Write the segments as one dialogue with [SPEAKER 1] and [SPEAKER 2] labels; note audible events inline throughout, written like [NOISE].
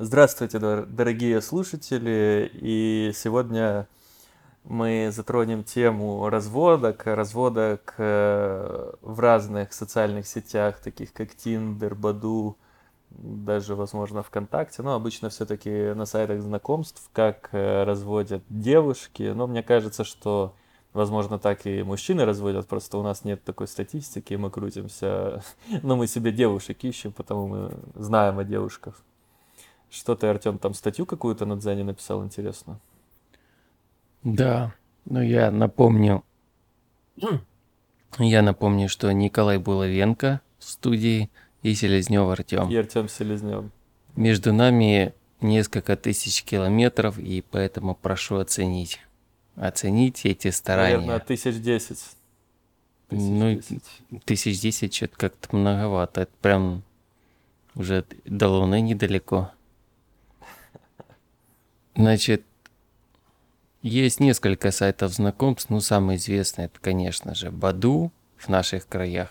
[SPEAKER 1] Здравствуйте, дорогие слушатели, и сегодня мы затронем тему разводок, разводок э, в разных социальных сетях, таких как Tinder, Баду, даже, возможно, ВКонтакте, но обычно все-таки на сайтах знакомств, как э, разводят девушки, но мне кажется, что Возможно, так и мужчины разводят, просто у нас нет такой статистики, мы крутимся, [LAUGHS] но мы себе девушек ищем, потому мы знаем о девушках. Что ты, Артем, там статью какую-то на Дзене написал, интересно?
[SPEAKER 2] Да, ну я напомню, я напомню, что Николай Булавенко в студии и Селезнев Артем.
[SPEAKER 1] И Артем Селезнев.
[SPEAKER 2] Между нами несколько тысяч километров, и поэтому прошу оценить. Оценить эти старания.
[SPEAKER 1] Наверное, тысяч десять.
[SPEAKER 2] Ну, тысяч десять что-то как-то многовато. Это прям уже до Луны недалеко. Значит, есть несколько сайтов знакомств, ну, самый известный, это, конечно же, Баду в наших краях.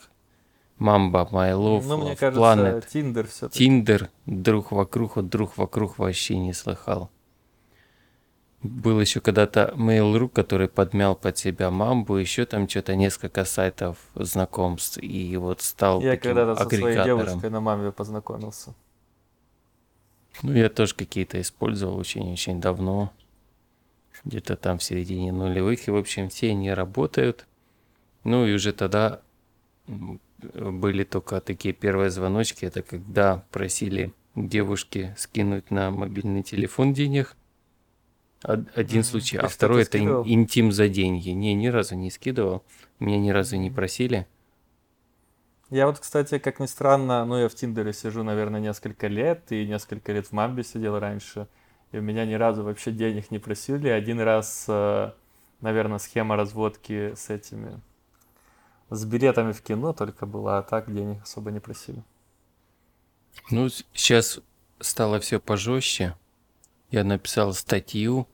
[SPEAKER 2] Мамба, Майлов,
[SPEAKER 1] ну, мне кажется, Planet. Тиндер все
[SPEAKER 2] Тиндер, друг вокруг, вот друг вокруг вообще не слыхал. Был еще когда-то Mail.ru, который подмял под себя Мамбу, еще там что-то несколько сайтов знакомств, и вот стал
[SPEAKER 1] Я когда-то со своей девушкой на Мамбе познакомился.
[SPEAKER 2] Ну, я тоже какие-то использовал очень-очень давно. Где-то там в середине нулевых. И, в общем, все они работают. Ну, и уже тогда были только такие первые звоночки. Это когда просили девушки скинуть на мобильный телефон денег. Один mm-hmm. случай. А второй это интим за деньги. Не, ни разу не скидывал. Меня ни разу не просили.
[SPEAKER 1] Я вот, кстати, как ни странно, ну, я в Тиндере сижу, наверное, несколько лет, и несколько лет в Мамбе сидел раньше, и у меня ни разу вообще денег не просили. Один раз, э, наверное, схема разводки с этими, с билетами в кино только была, а так денег особо не просили.
[SPEAKER 2] Ну, сейчас стало все пожестче. Я написал статью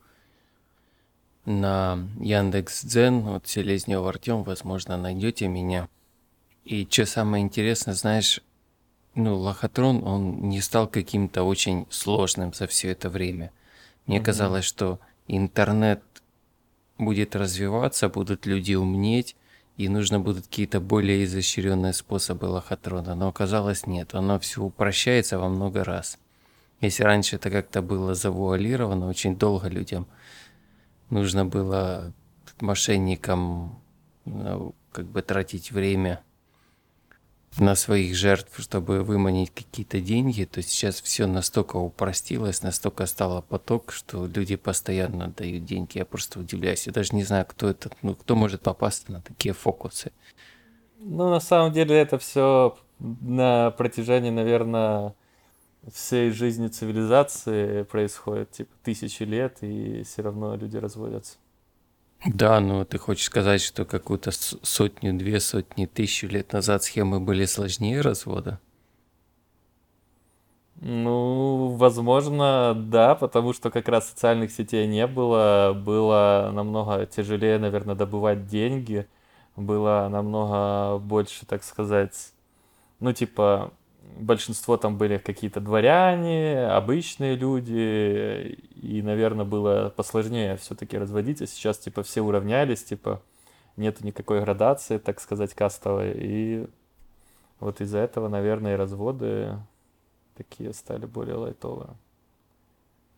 [SPEAKER 2] на Яндекс.Дзен, вот Селезнев Артем, возможно, найдете меня. И что самое интересное, знаешь, ну, лохотрон, он не стал каким-то очень сложным за все это время. Мне mm-hmm. казалось, что интернет будет развиваться, будут люди умнеть, и нужно будут какие-то более изощренные способы лохотрона. Но оказалось нет, оно все упрощается во много раз. Если раньше это как-то было завуалировано, очень долго людям нужно было мошенникам ну, как бы тратить время на своих жертв, чтобы выманить какие-то деньги, то сейчас все настолько упростилось, настолько стало поток, что люди постоянно дают деньги. Я просто удивляюсь. Я даже не знаю, кто это, ну, кто может попасть на такие фокусы.
[SPEAKER 1] Ну, на самом деле это все на протяжении, наверное, всей жизни цивилизации происходит, типа, тысячи лет, и все равно люди разводятся.
[SPEAKER 2] Да, ну ты хочешь сказать, что какую-то сотню, две сотни, тысячу лет назад схемы были сложнее развода?
[SPEAKER 1] Ну, возможно, да, потому что как раз социальных сетей не было, было намного тяжелее, наверное, добывать деньги, было намного больше, так сказать, ну, типа, большинство там были какие-то дворяне, обычные люди, и, наверное, было посложнее все-таки разводить, а сейчас, типа, все уравнялись, типа, нету никакой градации, так сказать, кастовой, и вот из-за этого, наверное, и разводы такие стали более лайтовые.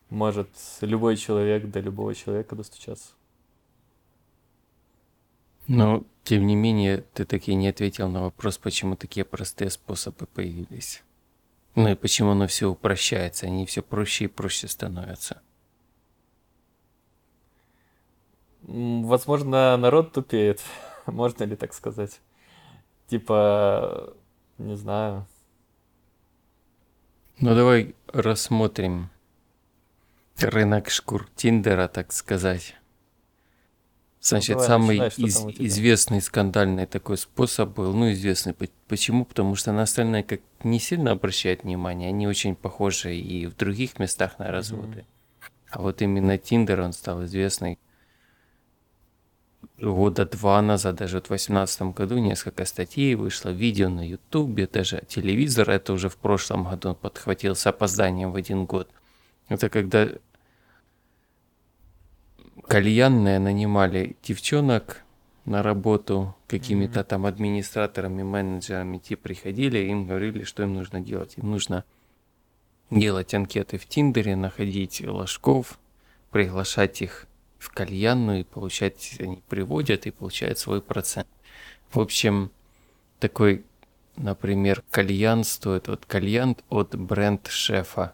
[SPEAKER 1] Может любой человек до любого человека достучаться.
[SPEAKER 2] Но, тем не менее, ты таки не ответил на вопрос, почему такие простые способы появились. Ну и почему оно все упрощается, они все проще и проще становятся.
[SPEAKER 1] Возможно, народ тупеет, [LAUGHS] можно ли так сказать. Типа, не знаю.
[SPEAKER 2] Ну давай рассмотрим рынок шкур Тиндера, так сказать. Значит, Давай, самый начинай, из, известный скандальный такой способ был, ну, известный, почему? Потому что на остальные как не сильно обращают внимание, они очень похожи и в других местах на разводы. Mm-hmm. А вот именно Тиндер, он стал известный года два назад, даже в 2018 году несколько статей вышло, видео на ютубе, даже телевизор, это уже в прошлом году подхватил с опозданием в один год – Это когда кальянные нанимали девчонок на работу какими-то там администраторами, менеджерами, те приходили, им говорили, что им нужно делать. Им нужно делать анкеты в Тиндере, находить ложков, приглашать их в кальянную и получать, они приводят и получают свой процент. В общем, такой, например, кальян стоит, вот кальян от бренд шефа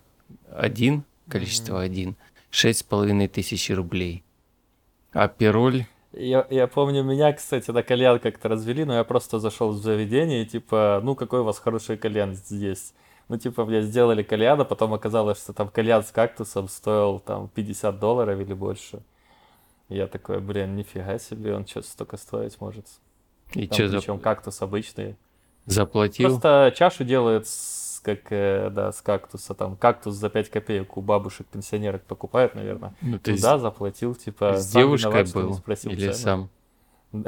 [SPEAKER 2] один, количество один, шесть с половиной тысяч рублей. А пироль
[SPEAKER 1] Я, я помню, меня, кстати, на кальян как-то развели, но я просто зашел в заведение, и типа, ну какой у вас хороший кальян здесь? Ну, типа, мне сделали кальян, а потом оказалось, что там кальян с кактусом стоил там 50 долларов или больше. И я такой, блин, нифига себе, он что столько стоить может.
[SPEAKER 2] и
[SPEAKER 1] Там
[SPEAKER 2] что за...
[SPEAKER 1] причем кактус обычный.
[SPEAKER 2] заплатил?
[SPEAKER 1] Просто чашу делают с, как, э, да, с кактуса, там, кактус за 5 копеек у бабушек, пенсионерок покупают, наверное.
[SPEAKER 2] Ну, ты
[SPEAKER 1] Туда заплатил, типа,
[SPEAKER 2] с
[SPEAKER 1] сам
[SPEAKER 2] девушкой
[SPEAKER 1] виноват,
[SPEAKER 2] был
[SPEAKER 1] спросил
[SPEAKER 2] или
[SPEAKER 1] цену.
[SPEAKER 2] сам? [LAUGHS]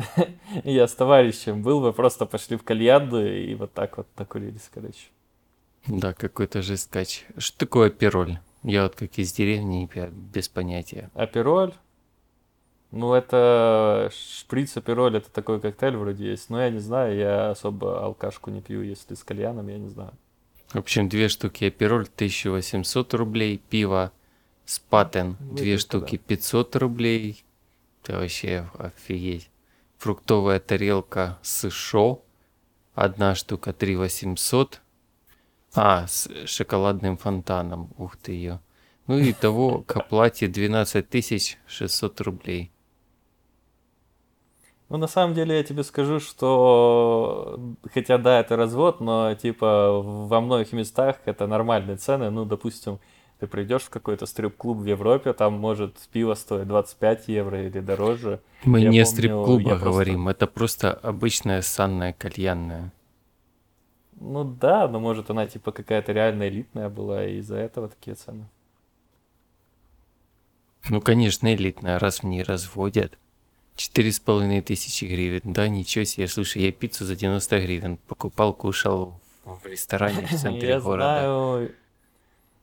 [SPEAKER 1] Я с товарищем был, мы просто пошли в кальянную и вот так вот накурились, короче.
[SPEAKER 2] Да, какой-то жесткач. Что такое пироль? Я вот как из деревни, без понятия.
[SPEAKER 1] Апероль? Ну, это шприц апероль, это такой коктейль вроде есть. Но я не знаю, я особо алкашку не пью, если с кальяном, я не знаю.
[SPEAKER 2] В общем, две штуки апероль 1800 рублей, пиво Спатен
[SPEAKER 1] Ну,
[SPEAKER 2] две штуки 500 рублей. Это вообще офигеть. Фруктовая тарелка с шо, одна штука 3 800. А, с шоколадным фонтаном, ух ты ее. Ну и того к оплате 12 600 рублей.
[SPEAKER 1] Ну, на самом деле, я тебе скажу, что, хотя да, это развод, но, типа, во многих местах это нормальные цены. Ну, допустим, ты придешь в какой-то стрип-клуб в Европе, там может пиво стоить 25 евро или дороже.
[SPEAKER 2] Мы
[SPEAKER 1] Я
[SPEAKER 2] не
[SPEAKER 1] помню,
[SPEAKER 2] стрип-клубах
[SPEAKER 1] я просто-
[SPEAKER 2] говорим, это просто обычная санная кальянная.
[SPEAKER 1] Ну да, но может она типа какая-то реально элитная была, и из-за этого такие цены.
[SPEAKER 2] Ну, конечно, элитная, раз в ней разводят. Четыре с половиной тысячи гривен. Да, ничего себе. Слушай, я пиццу за 90 гривен покупал, кушал в ресторане в центре
[SPEAKER 1] Я
[SPEAKER 2] города.
[SPEAKER 1] знаю,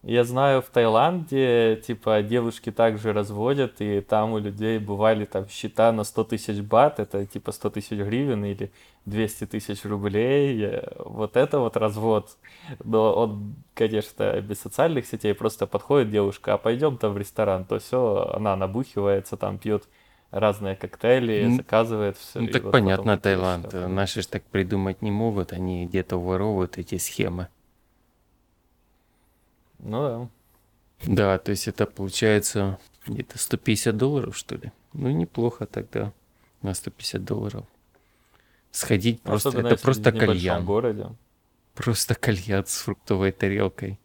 [SPEAKER 1] я знаю, в Таиланде, типа, девушки также разводят, и там у людей бывали там счета на 100 тысяч бат, это типа 100 тысяч гривен или 200 тысяч рублей. Вот это вот развод. Но он, конечно, без социальных сетей, просто подходит девушка, а пойдем там в ресторан, то все, она набухивается, там пьет разные коктейли,
[SPEAKER 2] М,
[SPEAKER 1] заказывает все.
[SPEAKER 2] Ну, так понятно, Таиланд. Наши ж так придумать не могут, они где-то воровывают эти схемы.
[SPEAKER 1] Ну да.
[SPEAKER 2] Да, то есть это получается где-то 150 долларов, что ли? Ну, неплохо тогда на 150 долларов. Сходить просто,
[SPEAKER 1] Особенно
[SPEAKER 2] это просто
[SPEAKER 1] в
[SPEAKER 2] кальян.
[SPEAKER 1] городе.
[SPEAKER 2] Просто кальян с фруктовой тарелкой.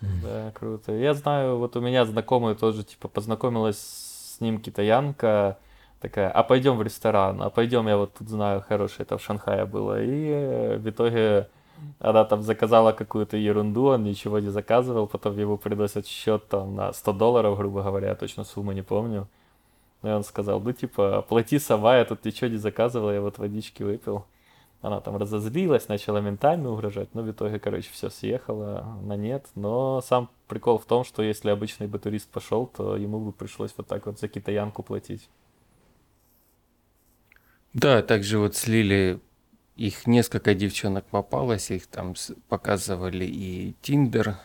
[SPEAKER 1] Да, круто. Я знаю, вот у меня знакомая тоже, типа, познакомилась с ним китаянка, такая, а пойдем в ресторан, а пойдем, я вот тут знаю, хорошее, это в Шанхае было. И э, в итоге она там заказала какую-то ерунду, он ничего не заказывал, потом ему приносят счет там на 100 долларов, грубо говоря, я точно сумму не помню. И он сказал, ну, типа, плати сама, я тут ничего не заказывал, я вот водички выпил. Она там разозлилась, начала ментально угрожать, но в итоге, короче, все съехало на нет. Но сам прикол в том, что если обычный бы турист пошел, то ему бы пришлось вот так вот за китаянку платить.
[SPEAKER 2] Да, также вот слили их несколько девчонок попалось, их там показывали и Тиндер,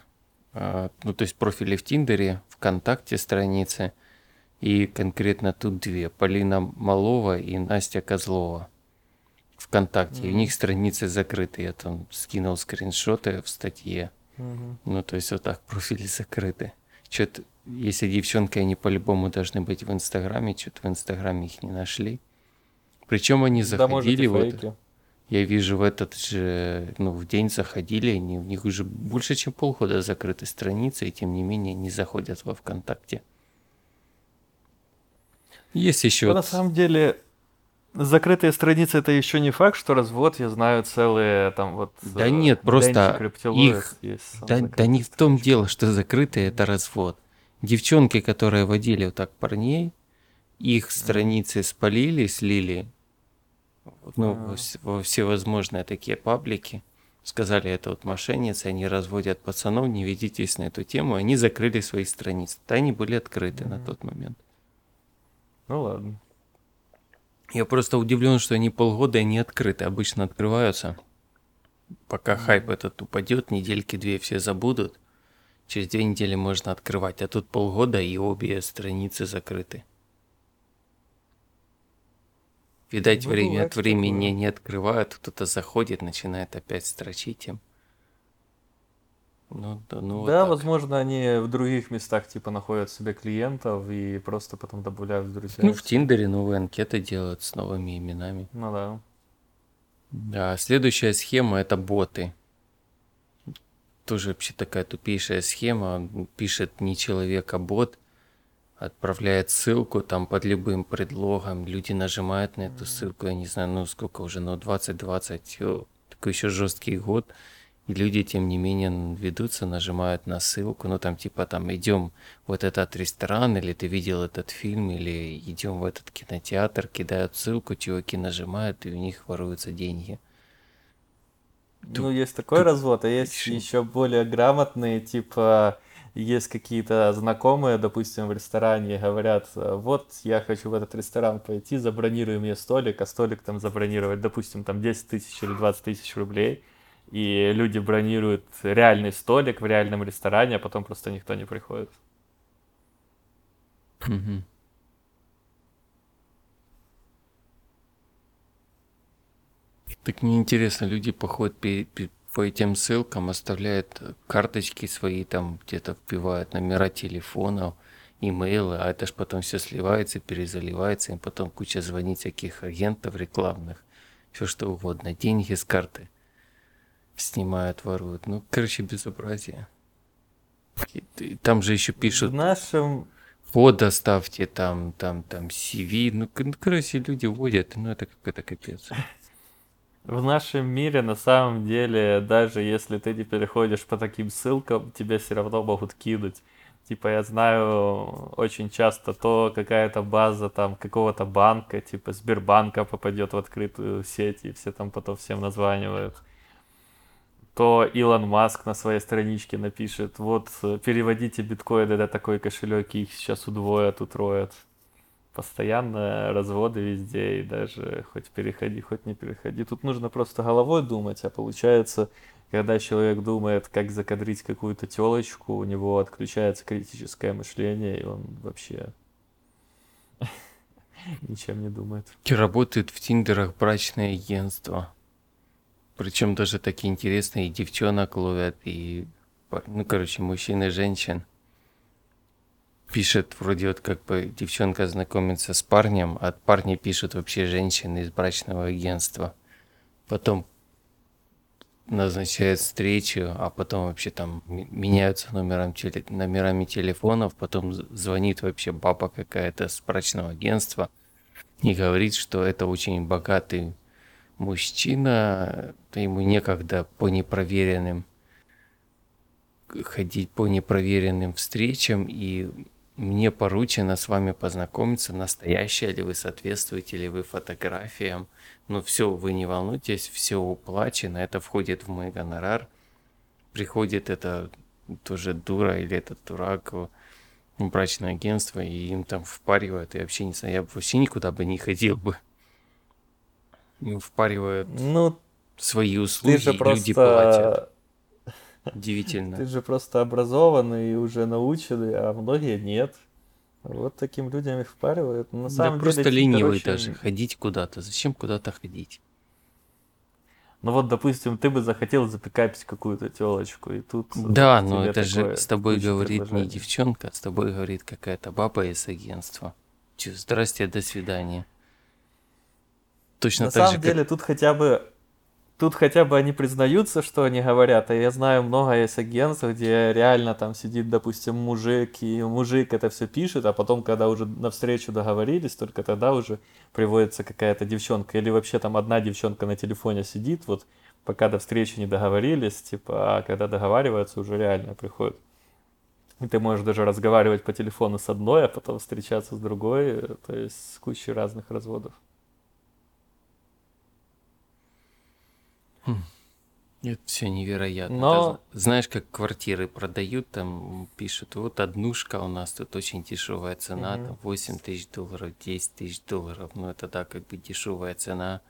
[SPEAKER 2] а, ну то есть профили в Тиндере, ВКонтакте страницы, и конкретно тут две, Полина Малова и Настя Козлова. ВКонтакте, и у них страницы закрыты, я там скинул скриншоты в статье, ну то есть вот так профили закрыты. Что-то, если девчонки, они по-любому должны быть в Инстаграме, что-то в Инстаграме их не нашли. Причем они
[SPEAKER 1] Да, может,
[SPEAKER 2] заходили вот,
[SPEAKER 1] фейки.
[SPEAKER 2] я вижу в этот же, ну, в день заходили, они, у них уже больше, чем полгода закрыты страницы, и тем не менее не заходят во ВКонтакте. Есть еще...
[SPEAKER 1] Ну, на самом деле, закрытые страницы это еще не факт, что развод, я знаю целые там вот...
[SPEAKER 2] Да нет, просто их-
[SPEAKER 1] есть,
[SPEAKER 2] Да, да не в том дело, что закрытый это развод. Девчонки, которые водили вот так парней, их страницы спалили, слили, ну,
[SPEAKER 1] А.
[SPEAKER 2] во всевозможные такие паблики. сказали, это вот мошенницы, они разводят пацанов, не ведитесь на эту тему, они закрыли свои страницы. Да, они были открыты на тот момент.
[SPEAKER 1] Ну ладно.
[SPEAKER 2] Я просто удивлен, что они полгода не открыты. Обычно открываются. Пока хайп этот упадет, недельки две все забудут. Через две недели можно открывать. А тут полгода и обе страницы закрыты. Видать,
[SPEAKER 1] Ну,
[SPEAKER 2] время от времени не открывают, кто-то заходит, начинает опять строчить им. Ну, да, ну вот
[SPEAKER 1] Да,
[SPEAKER 2] так.
[SPEAKER 1] возможно, они в других местах типа находят себе клиентов и просто потом добавляют в друзья.
[SPEAKER 2] Ну, в Тиндере новые анкеты делают с новыми именами.
[SPEAKER 1] Ну да.
[SPEAKER 2] Да, следующая схема это боты. Тоже вообще такая тупейшая схема. Пишет не человек, а бот. Отправляет ссылку там под любым предлогом. Люди нажимают на эту ссылку. Я не знаю, ну сколько уже, ну 20-20. о, Такой еще жесткий год. Люди, тем не менее, ведутся, нажимают на ссылку. Ну там типа там идем в этот ресторан, или ты видел этот фильм, или идем в этот кинотеатр, кидают ссылку, чуваки нажимают, и у них воруются деньги.
[SPEAKER 1] Ну, есть такой развод, а есть
[SPEAKER 2] тупейший.
[SPEAKER 1] еще более грамотные, типа, есть какие-то знакомые, допустим, в ресторане говорят, «Э, вот, я хочу в этот ресторан пойти, забронируй мне столик, а столик там забронировать, допустим, там 10 тысяч или 20 тысяч рублей, и люди бронируют реальный столик в реальном ресторане, а потом просто никто не приходит.
[SPEAKER 2] Мгм. Так мне интересно, люди походят по этим ссылкам, оставляют карточки свои, там где-то вбивают номера телефонов, имейлы, а это ж потом все сливается, перезаливается, и потом куча звонит всяких агентов рекламных, все что угодно, деньги с карты снимают, воруют. Ну, короче, безобразие. И- там же еще пишут,
[SPEAKER 1] В нашем
[SPEAKER 2] фото ставьте там, там, там, CV. Ну, ну, короче, люди водят, ну, это какой-то капец.
[SPEAKER 1] В нашем мире, на самом деле, даже если ты не переходишь по таким ссылкам, тебе все равно могут кинуть. Типа, я знаю очень часто то какая-то база там какого-то банка, типа Сбербанка попадет в открытую сеть, и все там потом всем названивают. То Илон Маск на своей страничке напишет, вот, э, переводите биткоины на такой кошелек, и их сейчас удвоят, утроят. Постоянно разводы везде, и даже хоть переходи, хоть не переходи. Тут нужно просто головой думать, а получается, когда человек думает, как закадрить какую-то телочку, у него отключается критическое мышление, и он вообще [LAUGHS] ничем не думает.
[SPEAKER 2] Работают в Тиндерах брачные агентства. Причем даже такие интересные, и девчонок ловят, и, ну, короче, мужчин и женщин. Пишет, вроде вот как бы девчонка знакомится с парнем, а парни пишут вообще женщины из брачного агентства. Потом назначают встречу, а потом вообще там меняются номером номерами телефонов, потом звонит вообще баба какая-то с брачного агентства и говорит, что это очень богатый мужчина, ему некогда по непроверенным ходить по непроверенным встречам, и мне поручено с вами познакомиться, настоящая ли вы, соответствуете ли вы фотографиям. Ну все, вы не волнуйтесь, все уплачено, это входит в мой гонорар. Приходит это тоже дура или этот дурак в брачное агентство, и им там впаривают, и вообще не знаю, я вообще никуда бы не ходил бы. Им впаривают
[SPEAKER 1] Ну,
[SPEAKER 2] свои
[SPEAKER 1] ты
[SPEAKER 2] услуги,
[SPEAKER 1] же
[SPEAKER 2] и люди платят.
[SPEAKER 1] просто... [LAUGHS]
[SPEAKER 2] Удивительно.
[SPEAKER 1] Ты же просто образованный и уже наученный, а многие нет. Вот таким людям их впаривают. Но На
[SPEAKER 2] Да
[SPEAKER 1] самом деле
[SPEAKER 2] просто ленивый
[SPEAKER 1] очень-
[SPEAKER 2] даже ходить куда-то. Зачем куда-то ходить?
[SPEAKER 1] Ну вот, допустим, ты бы захотел запикапить какую-то телочку, и тут
[SPEAKER 2] Да, но это же с тобой говорит не девчонка, с тобой говорит какая-то баба из агентства. Чё, здрасте, до свидания. Точно
[SPEAKER 1] На
[SPEAKER 2] так же,
[SPEAKER 1] самом
[SPEAKER 2] как-
[SPEAKER 1] деле, тут хотя бы тут хотя бы они признаются, что они говорят. А я знаю много есть агентств, где реально там сидит, допустим, мужик, и мужик это все пишет, а потом, когда уже на встречу договорились, только тогда уже приводится какая-то девчонка. Или вообще там одна девчонка на телефоне сидит, вот пока до встречи не договорились, типа, а когда договариваются, уже реально приходит. И ты можешь даже разговаривать по телефону с одной, а потом встречаться с другой, то есть с кучей разных разводов.
[SPEAKER 2] Это все невероятно.
[SPEAKER 1] Но-
[SPEAKER 2] Даже знаешь, как квартиры продают, там пишут, вот однушка у нас тут очень дешевая цена,
[SPEAKER 1] Мгм.
[SPEAKER 2] там 8 тысяч долларов, 10 тысяч долларов. Ну, это да, как бы дешевая цена.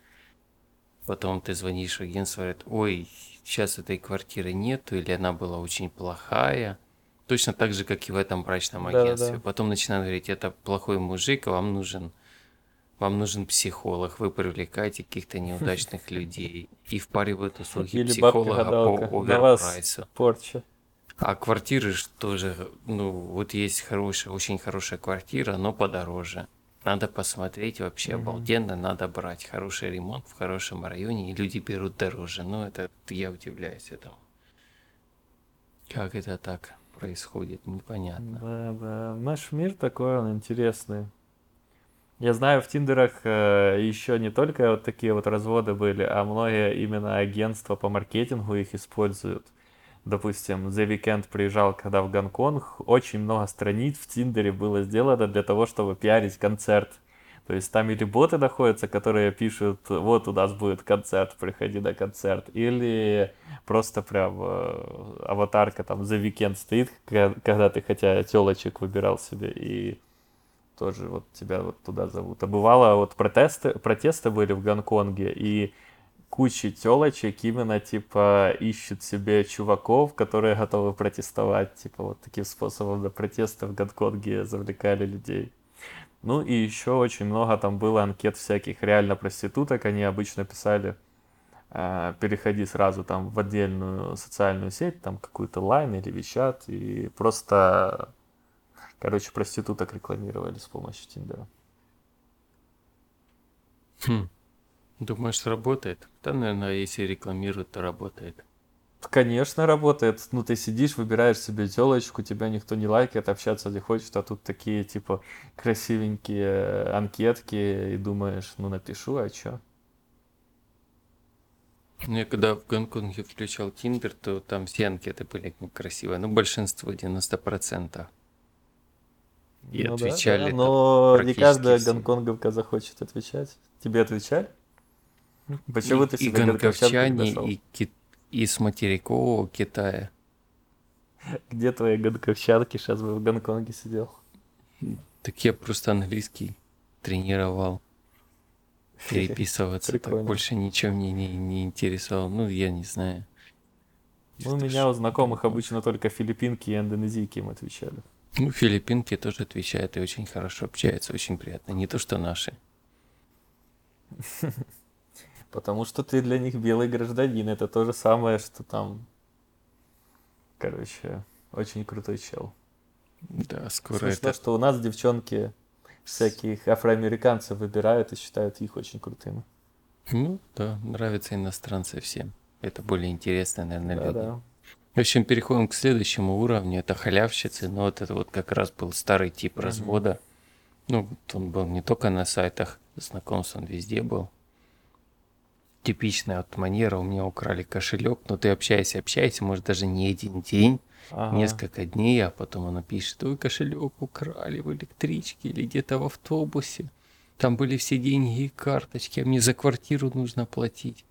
[SPEAKER 2] Потом ты звонишь в агентство, говорят, ой, сейчас этой квартиры нету, или она была очень плохая. Точно так же, как и в этом брачном агентстве. Потом начинают говорить, это плохой мужик, а вам нужен вам нужен психолог, вы привлекаете каких-то неудачных [LAUGHS] людей и впаривают услуги
[SPEAKER 1] Или
[SPEAKER 2] психолога по оверпрайсу.
[SPEAKER 1] порча.
[SPEAKER 2] А квартиры тоже, ну, вот есть хорошая, очень хорошая квартира, но подороже. Надо посмотреть, вообще
[SPEAKER 1] Мгм.
[SPEAKER 2] обалденно, надо брать хороший ремонт в хорошем районе, и люди берут дороже. Ну, это я удивляюсь этому. Как это так происходит, непонятно.
[SPEAKER 1] Да, да. Наш мир такой, он интересный. Я знаю, в Тиндерах еще не только вот такие вот разводы были, а многие именно агентства по маркетингу их используют. Допустим, The Weeknd приезжал когда в Гонконг, очень много страниц в Тиндере было сделано для того, чтобы пиарить концерт. То есть там или боты находятся, которые пишут, вот у нас будет концерт, приходи на концерт, или просто прям э, аватарка там The Weeknd стоит, когда ты хотя телочек выбирал себе, и тоже вот тебя вот туда зовут. А бывало вот протесты, протесты были в Гонконге, и куча телочек именно типа ищут себе чуваков, которые готовы протестовать, типа вот таким способом до протеста в Гонконге завлекали людей. Ну и еще очень много там было анкет всяких реально проституток, они обычно писали, а, переходи сразу там в отдельную социальную сеть, там какую-то лайн или вещат, и просто, короче, проституток рекламировали с помощью Тиндера.
[SPEAKER 2] Хм. Думаешь, сработает? Да, наверное, если рекламируют, то работает.
[SPEAKER 1] Конечно, работает. Ну, ты сидишь, выбираешь себе телочку, тебя никто не лайкает, общаться не хочет, а тут такие, типа, красивенькие анкетки, и думаешь, ну, напишу, а чё?
[SPEAKER 2] Ну, я когда в Гонконге включал Тиндер, то там все анкеты были красивые. Ну, большинство, 90%. И
[SPEAKER 1] Ну
[SPEAKER 2] отвечали
[SPEAKER 1] да, но не каждая
[SPEAKER 2] все.
[SPEAKER 1] гонконговка захочет отвечать. Тебе отвечали? Почему
[SPEAKER 2] и,
[SPEAKER 1] ты
[SPEAKER 2] и
[SPEAKER 1] не
[SPEAKER 2] гонковчане, и, ки- и с материкового Китая. [LAUGHS]
[SPEAKER 1] Где твои гонкончанки? Сейчас бы в Гонконге сидел.
[SPEAKER 2] Так я просто английский тренировал. [LAUGHS] Переписываться. Так больше ничего мне не, не интересовало. Ну, я не знаю.
[SPEAKER 1] Ну, у меня у знакомых обычно только филиппинки и индонезийки им отвечали.
[SPEAKER 2] Ну, филиппинки тоже отвечают и очень хорошо общаются, очень приятно. Не то, что наши. [LAUGHS]
[SPEAKER 1] Потому что ты для них белый гражданин. Это то же самое, что там... Короче, очень крутой чел.
[SPEAKER 2] Да, скоро
[SPEAKER 1] Смешно,
[SPEAKER 2] это...
[SPEAKER 1] что у нас девчонки всяких афроамериканцев выбирают и считают их очень крутыми.
[SPEAKER 2] Ну, да, нравятся иностранцы всем. Это более интересно, наверное, люди.
[SPEAKER 1] Да-да.
[SPEAKER 2] В общем, переходим к следующему уровню. Это халявщицы. Но вот это вот как раз был старый тип развода. Ну, вот он был не только на сайтах знакомств, он везде был. Типичная вот манера. У меня украли кошелек, но ты общаешься, общаешься, может даже не один день,
[SPEAKER 1] Ага.
[SPEAKER 2] несколько дней, а потом она пишет, ой, кошелек украли в электричке или где-то в автобусе. Там были все деньги и карточки, а мне за квартиру нужно платить.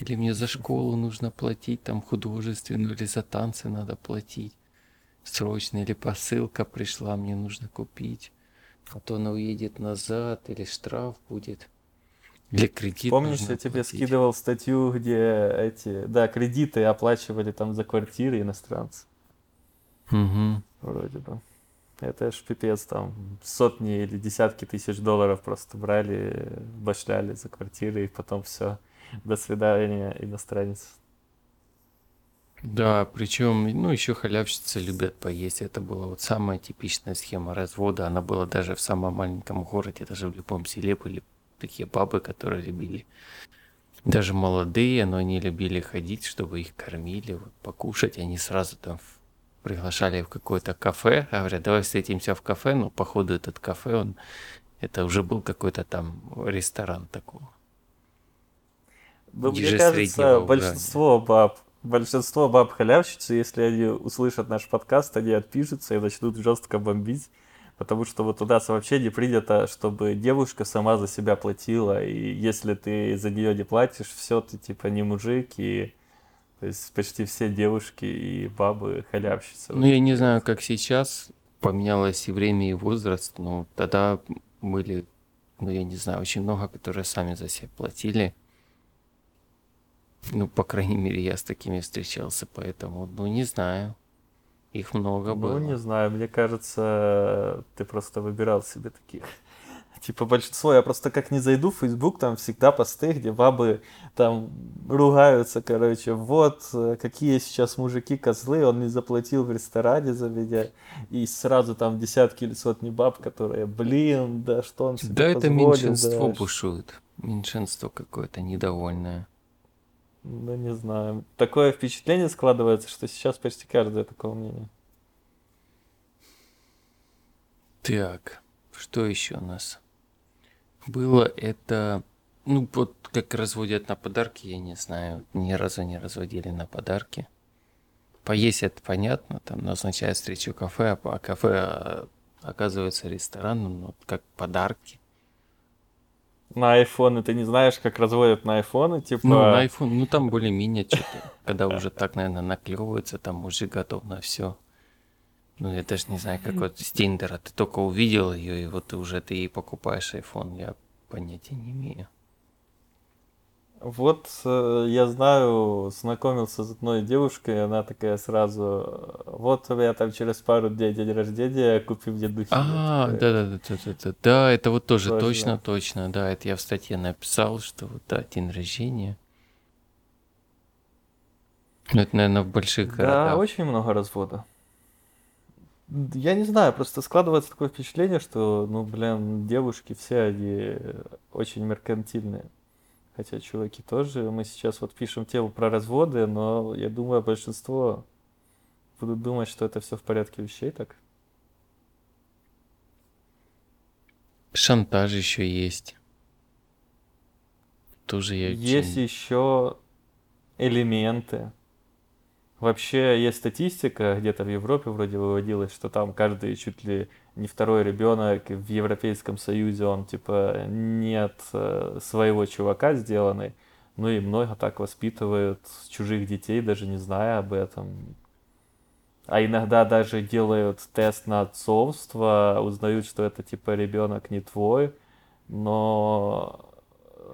[SPEAKER 2] Или мне за школу нужно платить, там художественную, или за танцы надо платить. Срочно, или посылка пришла, мне нужно купить. А то она уедет назад, или штраф будет. Или кредит
[SPEAKER 1] Помнишь, я тебе
[SPEAKER 2] платить.
[SPEAKER 1] скидывал статью, где эти, да, кредиты оплачивали там за квартиры иностранцы,
[SPEAKER 2] Мгм.
[SPEAKER 1] вроде бы. Это ж пипец, там сотни или десятки тысяч долларов просто брали, башляли за квартиры, и потом все, до свидания, иностранец.
[SPEAKER 2] Да, причем, ну, еще халявщицы любят поесть. Это была вот самая типичная схема развода. Она была даже в самом маленьком городе, даже в любом селе были такие бабы, которые любили. Даже молодые, но они любили ходить, чтобы их кормили, вот, покушать. Они сразу там приглашали в какое-то кафе, говорят, давай встретимся в кафе, но походу этот кафе, он, это уже был какой-то там ресторан такого.
[SPEAKER 1] Мне кажется,
[SPEAKER 2] уровня.
[SPEAKER 1] большинство баб, большинство баб халявщицы, если они услышат наш подкаст, они отпишутся и начнут жестко бомбить, потому что вот у нас вообще не принято, чтобы девушка сама за себя платила, и если ты за нее не платишь, все, ты типа не мужик, и То есть почти все девушки и бабы халявщицы.
[SPEAKER 2] Ну, я не знаю, как сейчас поменялось и время, и возраст, но тогда были, ну, я не знаю, очень много, которые сами за себя платили. Ну, по крайней мере, я с такими встречался, поэтому, ну, не знаю. Их много
[SPEAKER 1] Ну,
[SPEAKER 2] было.
[SPEAKER 1] не знаю, мне кажется, ты просто выбирал себе таких. [LAUGHS] Типа большинство, я просто как не зайду в Facebook, там всегда посты, где бабы там ругаются, короче, вот, э, какие сейчас мужики козлы, он не заплатил в ресторане за меня, и сразу там десятки или сотни баб, которые, блин, да что он себе
[SPEAKER 2] Да, это
[SPEAKER 1] позволил,
[SPEAKER 2] меньшинство
[SPEAKER 1] да,
[SPEAKER 2] бушует. Меньшинство какое-то недовольное.
[SPEAKER 1] Ну, не знаю. Такое впечатление складывается, что сейчас почти каждый такого мнения.
[SPEAKER 2] Так, что еще у нас? Было это... Ну, вот как разводят на подарки, я не знаю. Ни разу не разводили на подарки. Поесть это понятно, там назначают встречу кафе, а кафе а, оказывается рестораном, но как подарки.
[SPEAKER 1] На айфоны ты не знаешь, как разводят на айфоны, типа...
[SPEAKER 2] Ну, на iPhone, ну там более-менее что-то. Когда уже так, наверное, наклевывается, там уже готов на все. Ну, я даже не знаю, как вот с Тиндера. Ты только увидел ее, и вот уже ты ей покупаешь iPhone. Я понятия не имею.
[SPEAKER 1] Вот э, я знаю, знакомился с одной девушкой, она такая сразу, вот у меня там через пару дней день рождения, купи мне духи.
[SPEAKER 2] А,
[SPEAKER 1] такой,
[SPEAKER 2] да-да-да-да-да. Да, это вот тоже
[SPEAKER 1] Точно.
[SPEAKER 2] точно, точно. Да, это я в статье написал, что вот, да, день рождения. Ну, это, наверное, в больших
[SPEAKER 1] Да,
[SPEAKER 2] городах.
[SPEAKER 1] очень много развода. Я не знаю, просто складывается такое впечатление, что, ну, блин, девушки все они очень меркантильные. Хотя чуваки тоже. Мы сейчас вот пишем тему про разводы, но я думаю, большинство будут думать, что это все в порядке вещей, так?
[SPEAKER 2] Шантаж еще есть. Тоже я
[SPEAKER 1] Есть еще элементы. Вообще есть статистика, где-то в Европе вроде выводилась, что там каждый чуть ли не второй ребенок в Европейском Союзе, он типа нет э, своего чувака сделанный. Ну и много так воспитывают чужих детей, даже не зная об этом. А иногда даже делают тест на отцовство, узнают, что это типа ребенок не твой, но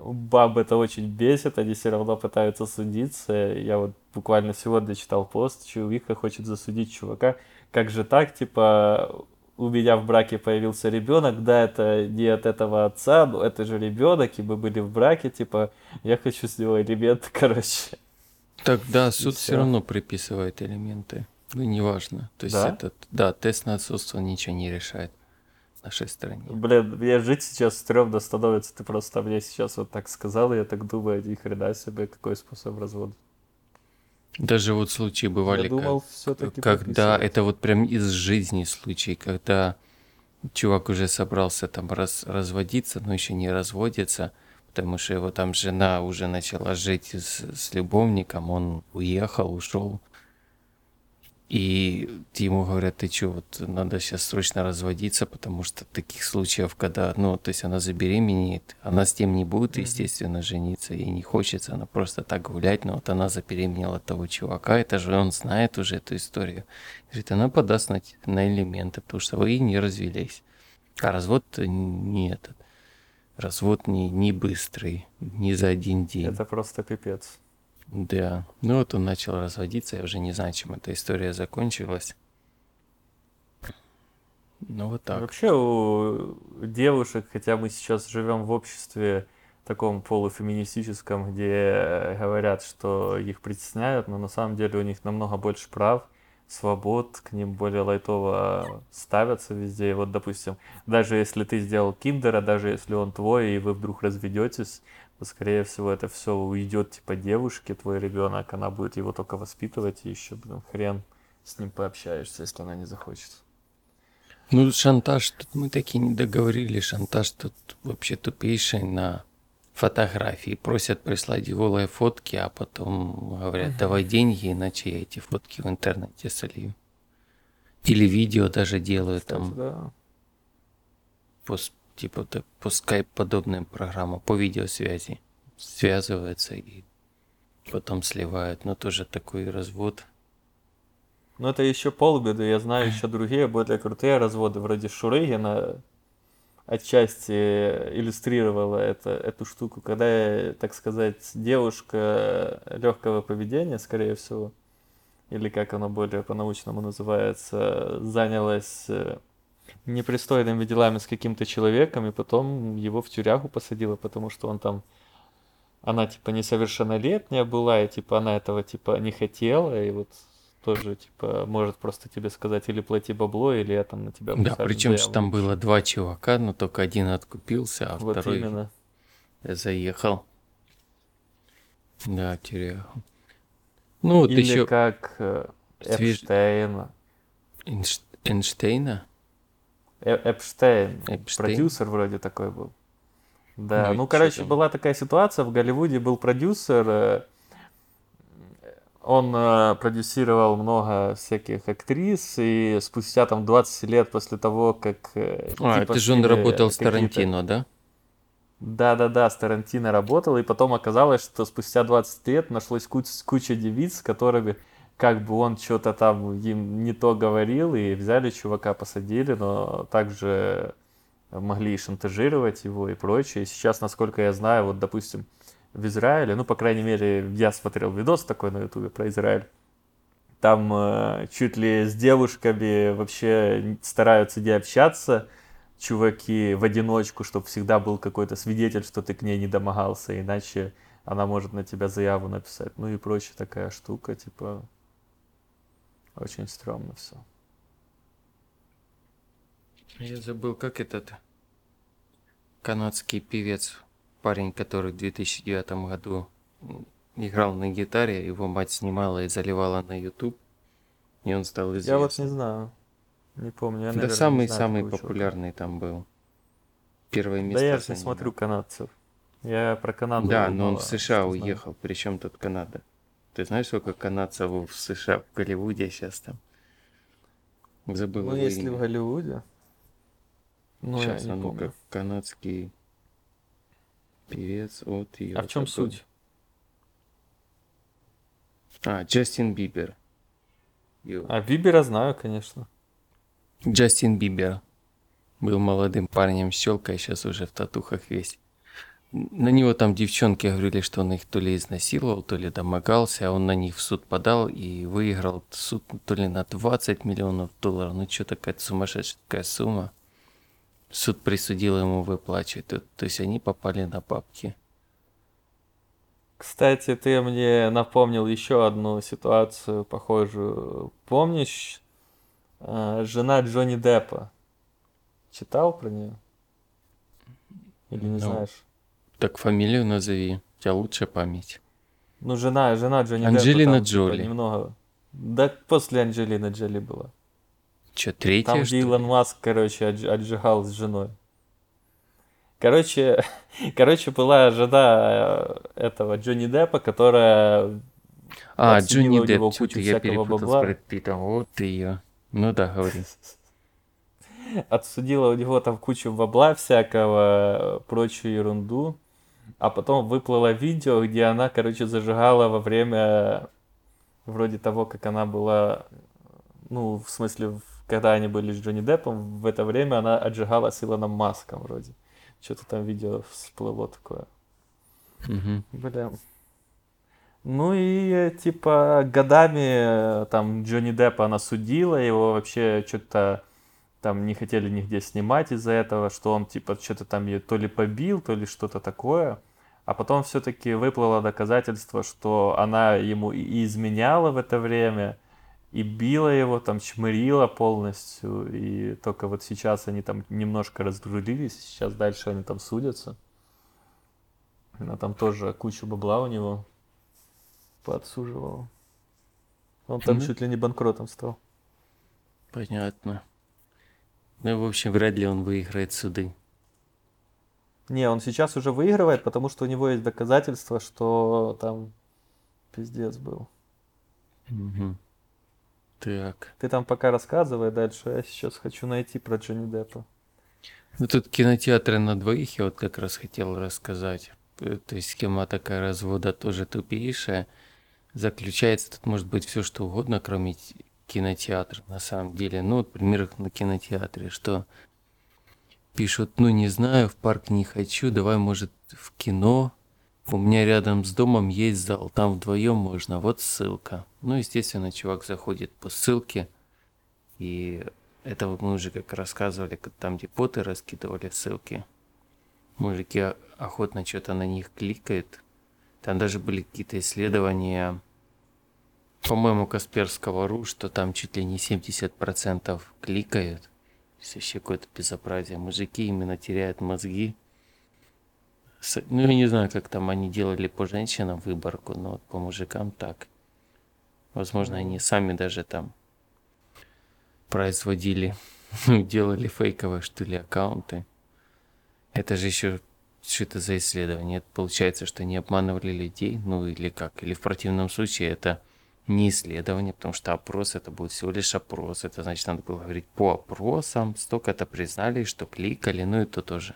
[SPEAKER 1] баб это очень бесит, они все равно пытаются судиться. Я вот буквально сегодня читал пост, чувиха хочет засудить чувака. Как же так, типа, у меня в браке появился ребенок, да, это не от этого отца, но это же ребенок, и мы были в браке, типа, я хочу с него элементы, [LAUGHS] короче.
[SPEAKER 2] Так, да, суд все равно приписывает элементы. Ну, неважно. То есть
[SPEAKER 1] Да?
[SPEAKER 2] этот, да, тест на отцовство ничего не решает нашей стране.
[SPEAKER 1] Блин, мне жить сейчас стрёмно становится, ты просто мне сейчас вот так сказал, и я так думаю, ни хрена себе, какой способ развода.
[SPEAKER 2] Даже вот случаи бывали,
[SPEAKER 1] Я
[SPEAKER 2] как-
[SPEAKER 1] думал, все-таки
[SPEAKER 2] когда это вот прям из жизни случай, когда чувак уже собрался там раз, разводиться, но еще не разводится, потому что его там жена уже начала жить с, с любовником, он уехал, ушел. И ему говорят, ты что, вот надо сейчас срочно разводиться, потому что таких случаев, когда, ну, то есть она забеременеет, она с тем не будет, естественно, жениться, ей не хочется, она просто так гулять, но вот она забеременела от того чувака, это же он знает уже эту историю. Говорит, она подаст на, на элементы, потому что вы не развелись. А развод не этот. Развод не, не быстрый, не за один день.
[SPEAKER 1] Это просто пипец.
[SPEAKER 2] Да. Ну вот он начал разводиться, я уже не знаю, чем эта история закончилась. Ну вот так.
[SPEAKER 1] Вообще у девушек, хотя мы сейчас живем в обществе таком полуфеминистическом, где говорят, что их притесняют, но на самом деле у них намного больше прав, свобод, к ним более лайтово ставятся везде. И вот, допустим, даже если ты сделал киндера, даже если он твой, и вы вдруг разведетесь, скорее всего, это все уйдет типа девушке, твой ребенок, она будет его только воспитывать, и еще, блин, хрен с ним пообщаешься, если она не захочет.
[SPEAKER 2] Ну, шантаж, тут мы такие не договорили. Шантаж тут вообще тупейший на фотографии. Просят прислать голые фотки, а потом говорят, давай деньги, иначе я эти фотки в интернете солью. Или видео даже делают
[SPEAKER 1] Кстати,
[SPEAKER 2] там
[SPEAKER 1] да.
[SPEAKER 2] Типа по скайп подобным программам, по видеосвязи связываются и потом сливают. Но тоже такой развод.
[SPEAKER 1] Но это еще полбеды. Я знаю еще другие более крутые разводы, вроде Шурыгина отчасти иллюстрировала это, эту штуку, когда, так сказать, девушка легкого поведения, скорее всего, или как оно более по-научному называется, занялась непристойными делами с каким-то человеком, и потом его в тюрягу посадила, потому что он там она типа несовершеннолетняя была, и типа она этого типа не хотела, и вот тоже типа может просто тебе сказать или плати бабло, или я там на тебя
[SPEAKER 2] Да, причем же там было два чувака, но только один откупился, а
[SPEAKER 1] Вот
[SPEAKER 2] второй
[SPEAKER 1] именно.
[SPEAKER 2] заехал. Да, тюрягу. Ну вот
[SPEAKER 1] Или
[SPEAKER 2] еще
[SPEAKER 1] как э,
[SPEAKER 2] свеж-
[SPEAKER 1] Эпштейна.
[SPEAKER 2] Эйнш- Эйнштейна.
[SPEAKER 1] Э- Эпштейн,
[SPEAKER 2] Эпштейн?
[SPEAKER 1] продюсер вроде такой был. Да,
[SPEAKER 2] Ну
[SPEAKER 1] ну, короче,
[SPEAKER 2] там?
[SPEAKER 1] была такая ситуация, в Голливуде был продюсер, э, он э, продюсировал много всяких актрис, и спустя там 20 лет после того, как...
[SPEAKER 2] А,
[SPEAKER 1] типа
[SPEAKER 2] это же он работал с Тарантино, да?
[SPEAKER 1] Да-да-да, с Тарантино работал, и потом оказалось, что спустя 20 лет нашлось куч- куча девиц, с которыми как бы он что-то там им не то говорил, и взяли чувака, посадили, но также могли шантажировать его и прочее. И сейчас, насколько я знаю, вот, допустим, в Израиле, ну, по крайней мере, я смотрел видос такой на ютубе про Израиль, там э, чуть ли с девушками вообще стараются не общаться, чуваки в одиночку, чтобы всегда был какой-то свидетель, что ты к ней не домогался, иначе она может на тебя заяву написать. Ну и прочая такая штука, типа, очень стрёмно все.
[SPEAKER 2] Я забыл, как этот канадский певец, парень, который в 2009 году играл на гитаре, его мать снимала и заливала на YouTube, и он стал известным.
[SPEAKER 1] Я вот не знаю, не помню. Я,
[SPEAKER 2] Да
[SPEAKER 1] наверное,
[SPEAKER 2] самый-самый
[SPEAKER 1] чувака.
[SPEAKER 2] популярный там был. Первое место
[SPEAKER 1] Да я же не смотрю канадцев. Я про Канаду
[SPEAKER 2] Да, но он в США уехал. Причем тут Канада? Ты знаешь, сколько канадцев в США, в Голливуде сейчас там? Забыл
[SPEAKER 1] Ну, если
[SPEAKER 2] имя.
[SPEAKER 1] в Голливуде. Ну,
[SPEAKER 2] Сейчас,
[SPEAKER 1] я
[SPEAKER 2] а
[SPEAKER 1] не
[SPEAKER 2] ну-ка,
[SPEAKER 1] помню.
[SPEAKER 2] канадский певец от ее.
[SPEAKER 1] А в чем суть?
[SPEAKER 2] А, Джастин Бибер. Ё.
[SPEAKER 1] А Бибера знаю, конечно.
[SPEAKER 2] Джастин Бибер. Был молодым парнем с щелкой, сейчас уже в татухах весь. На него там девчонки говорили, что он их то ли изнасиловал, то ли домогался, а он на них в суд подал и выиграл суд то ли на 20 миллионов долларов, ну что такая сумасшедшая такая сумма. Суд присудил ему выплачивать, то, то есть они попали на бабки.
[SPEAKER 1] Кстати, ты мне напомнил еще одну ситуацию похожую. Помнишь, э, жена Джонни Деппа? Читал про нее? Или не
[SPEAKER 2] Ну.
[SPEAKER 1] знаешь?
[SPEAKER 2] Так фамилию назови, у тебя лучшая память.
[SPEAKER 1] Ну, жена, жена Джонни
[SPEAKER 2] Анджелина
[SPEAKER 1] Деппа там, типа,
[SPEAKER 2] Джоли.
[SPEAKER 1] немного... Да после Анджелины Джоли была.
[SPEAKER 2] Че, третья,
[SPEAKER 1] Там, где
[SPEAKER 2] ли?
[SPEAKER 1] Илон Маск, короче, отж- отжигал с женой. Короче, [LAUGHS] короче, была жена э, этого Джонни Деппа, которая
[SPEAKER 2] А, Джонни Депп,
[SPEAKER 1] кучу
[SPEAKER 2] что-то я перепутал
[SPEAKER 1] бабла.
[SPEAKER 2] с Брэд Питтом. Вот ты ее. Ну да, говори. [LAUGHS]
[SPEAKER 1] отсудила у него там кучу бабла всякого, прочую ерунду. А потом выплыло видео, где она, короче, зажигала во время вроде того, как она была, ну, в смысле, когда они были с Джонни Деппом, в это время она отжигала с Илоном Маском вроде. Что-то там видео всплыло такое.
[SPEAKER 2] Мгм.
[SPEAKER 1] Бля. Ну и э, типа годами э, там Джонни Деппа она судила, его вообще что-то там не хотели нигде снимать из-за этого, что он типа что-то там ее то ли побил, то ли что-то такое. А потом все-таки выплыло доказательство, что она ему и изменяла в это время, и била его, там чмырила полностью, и только вот сейчас они там немножко раздружились, сейчас дальше они там судятся. Она там тоже кучу бабла у него поотсуживала. Он там
[SPEAKER 2] Ну.
[SPEAKER 1] чуть ли не банкротом стал.
[SPEAKER 2] Понятно. Ну, в общем, вряд ли он выиграет суды.
[SPEAKER 1] Не, он сейчас уже выигрывает, потому что у него есть доказательства, что там пиздец был.
[SPEAKER 2] Мгм. Так.
[SPEAKER 1] Ты там пока рассказывай дальше, я сейчас хочу найти про Джонни Деппа.
[SPEAKER 2] Ну, тут кинотеатры на двоих я вот как раз хотел рассказать. э, то есть схема такая развода тоже тупейшая. Заключается тут может быть все что угодно, кроме кинотеатра на самом деле. Ну, вот пример на кинотеатре, что пишут, ну не знаю, в парк не хочу, давай, может, в кино. У меня рядом с домом есть зал, там вдвоем можно, вот ссылка. Ну, естественно, чувак заходит по ссылке, и это мы уже как рассказывали, там где боты раскидывали ссылки. Мужики охотно что-то на них кликают. Там даже были какие-то исследования, по-моему, Касперского РУ, что там чуть ли не 70% кликают. Есть вообще какое-то безобразие. Мужики именно теряют мозги. Ну, я не знаю, как там они делали по женщинам выборку, но вот по мужикам так. Возможно, они сами даже там производили, [LAUGHS] делали фейковые, что ли, аккаунты. Это же еще что это за исследование? Это получается, что они обманывали людей, ну или как? Или в противном случае это не исследование, потому что опрос это будет всего лишь опрос. Это значит, надо было говорить по опросам, столько-то признали, что кликали, ну и то тоже.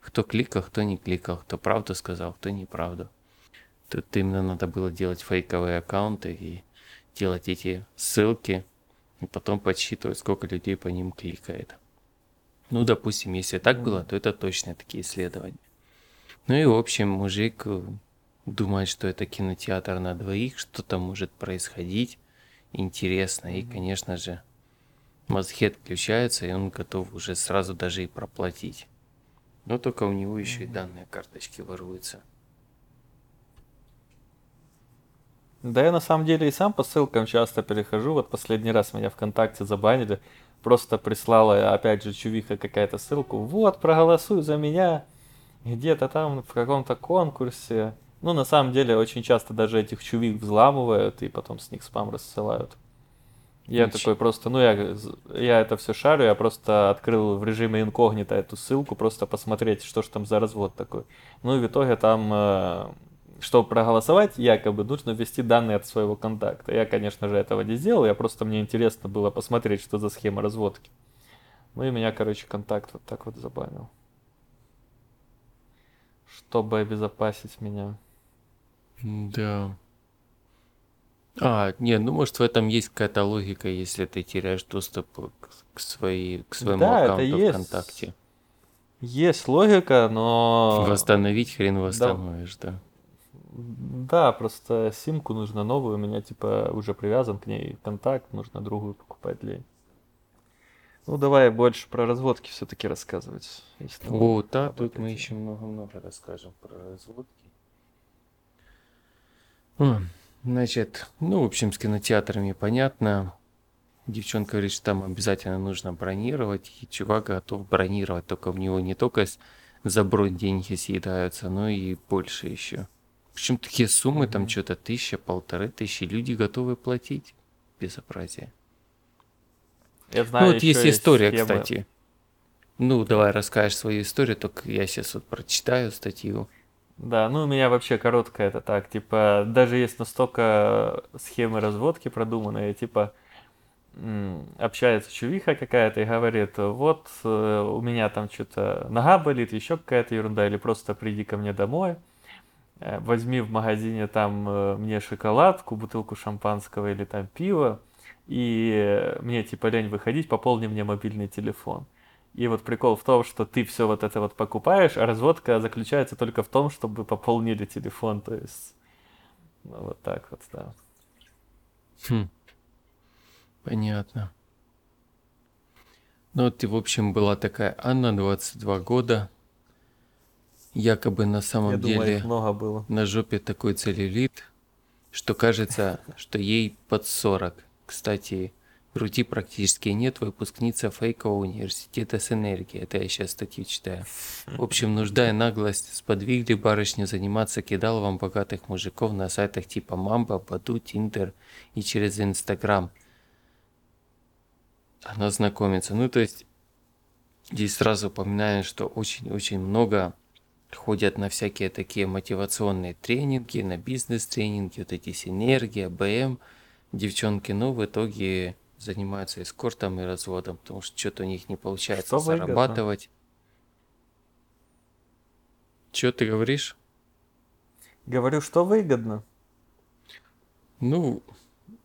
[SPEAKER 2] Кто кликал, кто не кликал, кто правду сказал, кто неправду. Тут именно надо было делать фейковые аккаунты и делать эти ссылки, и потом подсчитывать, сколько людей по ним кликает. Ну, допустим, если так было, то это точно такие исследования. Ну и, в общем, мужик думает, что это кинотеатр на двоих, что-то может происходить интересно. И, конечно же, мозги отключаются, и он готов уже сразу даже и проплатить. Но только у него еще и данные карточки воруются.
[SPEAKER 1] Да я на самом деле и сам по ссылкам часто перехожу. Вот последний раз меня ВКонтакте забанили. Просто прислала, опять же, чувиха какая-то ссылку. Вот, проголосуй за меня. Где-то там в каком-то конкурсе. Ну, на самом деле, очень часто даже этих чувик взламывают и потом с них спам рассылают. Я
[SPEAKER 2] Оч-
[SPEAKER 1] такой просто, ну я, я это все шарю, я просто открыл в режиме инкогнито эту ссылку, просто посмотреть, что ж там за развод такой. Ну и в итоге там, э, чтобы проголосовать, якобы нужно ввести данные от своего контакта. Я, конечно же, этого не сделал, я просто мне интересно было посмотреть, что за схема разводки. Ну и меня, короче, контакт вот так вот забанил. Чтобы обезопасить меня.
[SPEAKER 2] Да. А, не, ну может в этом есть какая-то логика, если ты теряешь доступ к, своей, к своему
[SPEAKER 1] Да, это
[SPEAKER 2] аккаунту
[SPEAKER 1] есть.
[SPEAKER 2] ВКонтакте.
[SPEAKER 1] Есть логика, но...
[SPEAKER 2] Восстановить хрен восстановишь, да.
[SPEAKER 1] Да, просто симку нужно новую, у меня типа уже привязан к ней контакт, нужно другую покупать лень. Ну давай больше про разводки все-таки рассказывать.
[SPEAKER 2] О, да, тут мы еще много-много расскажем про разводки. Значит, ну, в общем, с кинотеатрами понятно. Девчонка говорит, что там обязательно нужно бронировать, и чувак готов бронировать, только в него не только за бронь деньги съедаются, но и больше еще. Причем такие суммы, там
[SPEAKER 1] Мгм.
[SPEAKER 2] что-то тысяча, полторы тысячи, люди готовы платить. Безобразие.
[SPEAKER 1] Я знаю,
[SPEAKER 2] Ну, вот есть история,
[SPEAKER 1] схемы-
[SPEAKER 2] кстати. Ну, давай расскажешь свою историю, только я сейчас вот прочитаю статью.
[SPEAKER 1] Да, ну у меня вообще короткая это так, типа, даже есть настолько схемы разводки продуманные, типа, общается чувиха какая-то и говорит, вот э, у меня там что-то нога болит, еще какая-то ерунда, или просто приди ко мне домой, э, возьми в магазине там э, мне шоколадку, бутылку шампанского или там пиво, и мне типа лень выходить, пополни мне мобильный телефон. И вот прикол в том, что ты все вот это вот покупаешь, а разводка заключается только в том, чтобы пополнили телефон, то есть, ну вот так вот, да.
[SPEAKER 2] Хм. Понятно. Ну вот, и, в общем, была такая Анна, 22 года. Якобы на самом
[SPEAKER 1] Я думаю,
[SPEAKER 2] деле
[SPEAKER 1] их много было.
[SPEAKER 2] на жопе такой целлюлит, что кажется, что ей под 40. Кстати, груди практически нет, выпускница фейкового университета с энергией. Это я сейчас статью читаю. В общем, нужда и наглость сподвигли барышню заниматься кидаловом богатых мужиков на сайтах типа Мамба, Баду, Тиндер и через Инстаграм. Она знакомится. Ну, то есть, здесь сразу упоминаю, что очень-очень много ходят на всякие такие мотивационные тренинги, на бизнес-тренинги, вот эти синергия, БМ, девчонки, но в итоге занимаются эскортом и разводом, потому что что-то у них не получается
[SPEAKER 1] Что выгодно?
[SPEAKER 2] зарабатывать. Что ты говоришь?
[SPEAKER 1] Говорю, что выгодно.
[SPEAKER 2] Ну,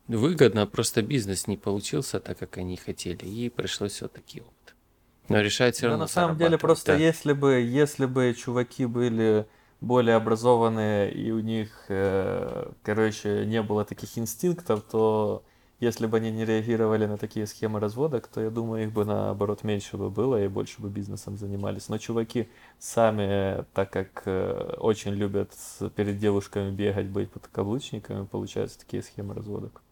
[SPEAKER 2] выгодно, просто бизнес не получился так, как они хотели, и пришлось вот такие вот. Но решать все
[SPEAKER 1] Да,
[SPEAKER 2] равно
[SPEAKER 1] на самом деле, просто
[SPEAKER 2] да.
[SPEAKER 1] если бы, если бы чуваки были более образованные и у них, э, короче, не было таких инстинктов, то если бы они не реагировали на такие схемы разводок, то я думаю, их бы наоборот меньше бы было и больше бы бизнесом занимались. Но чуваки сами, так как э, очень любят перед девушками бегать, быть подкаблучниками, получаются такие схемы разводок.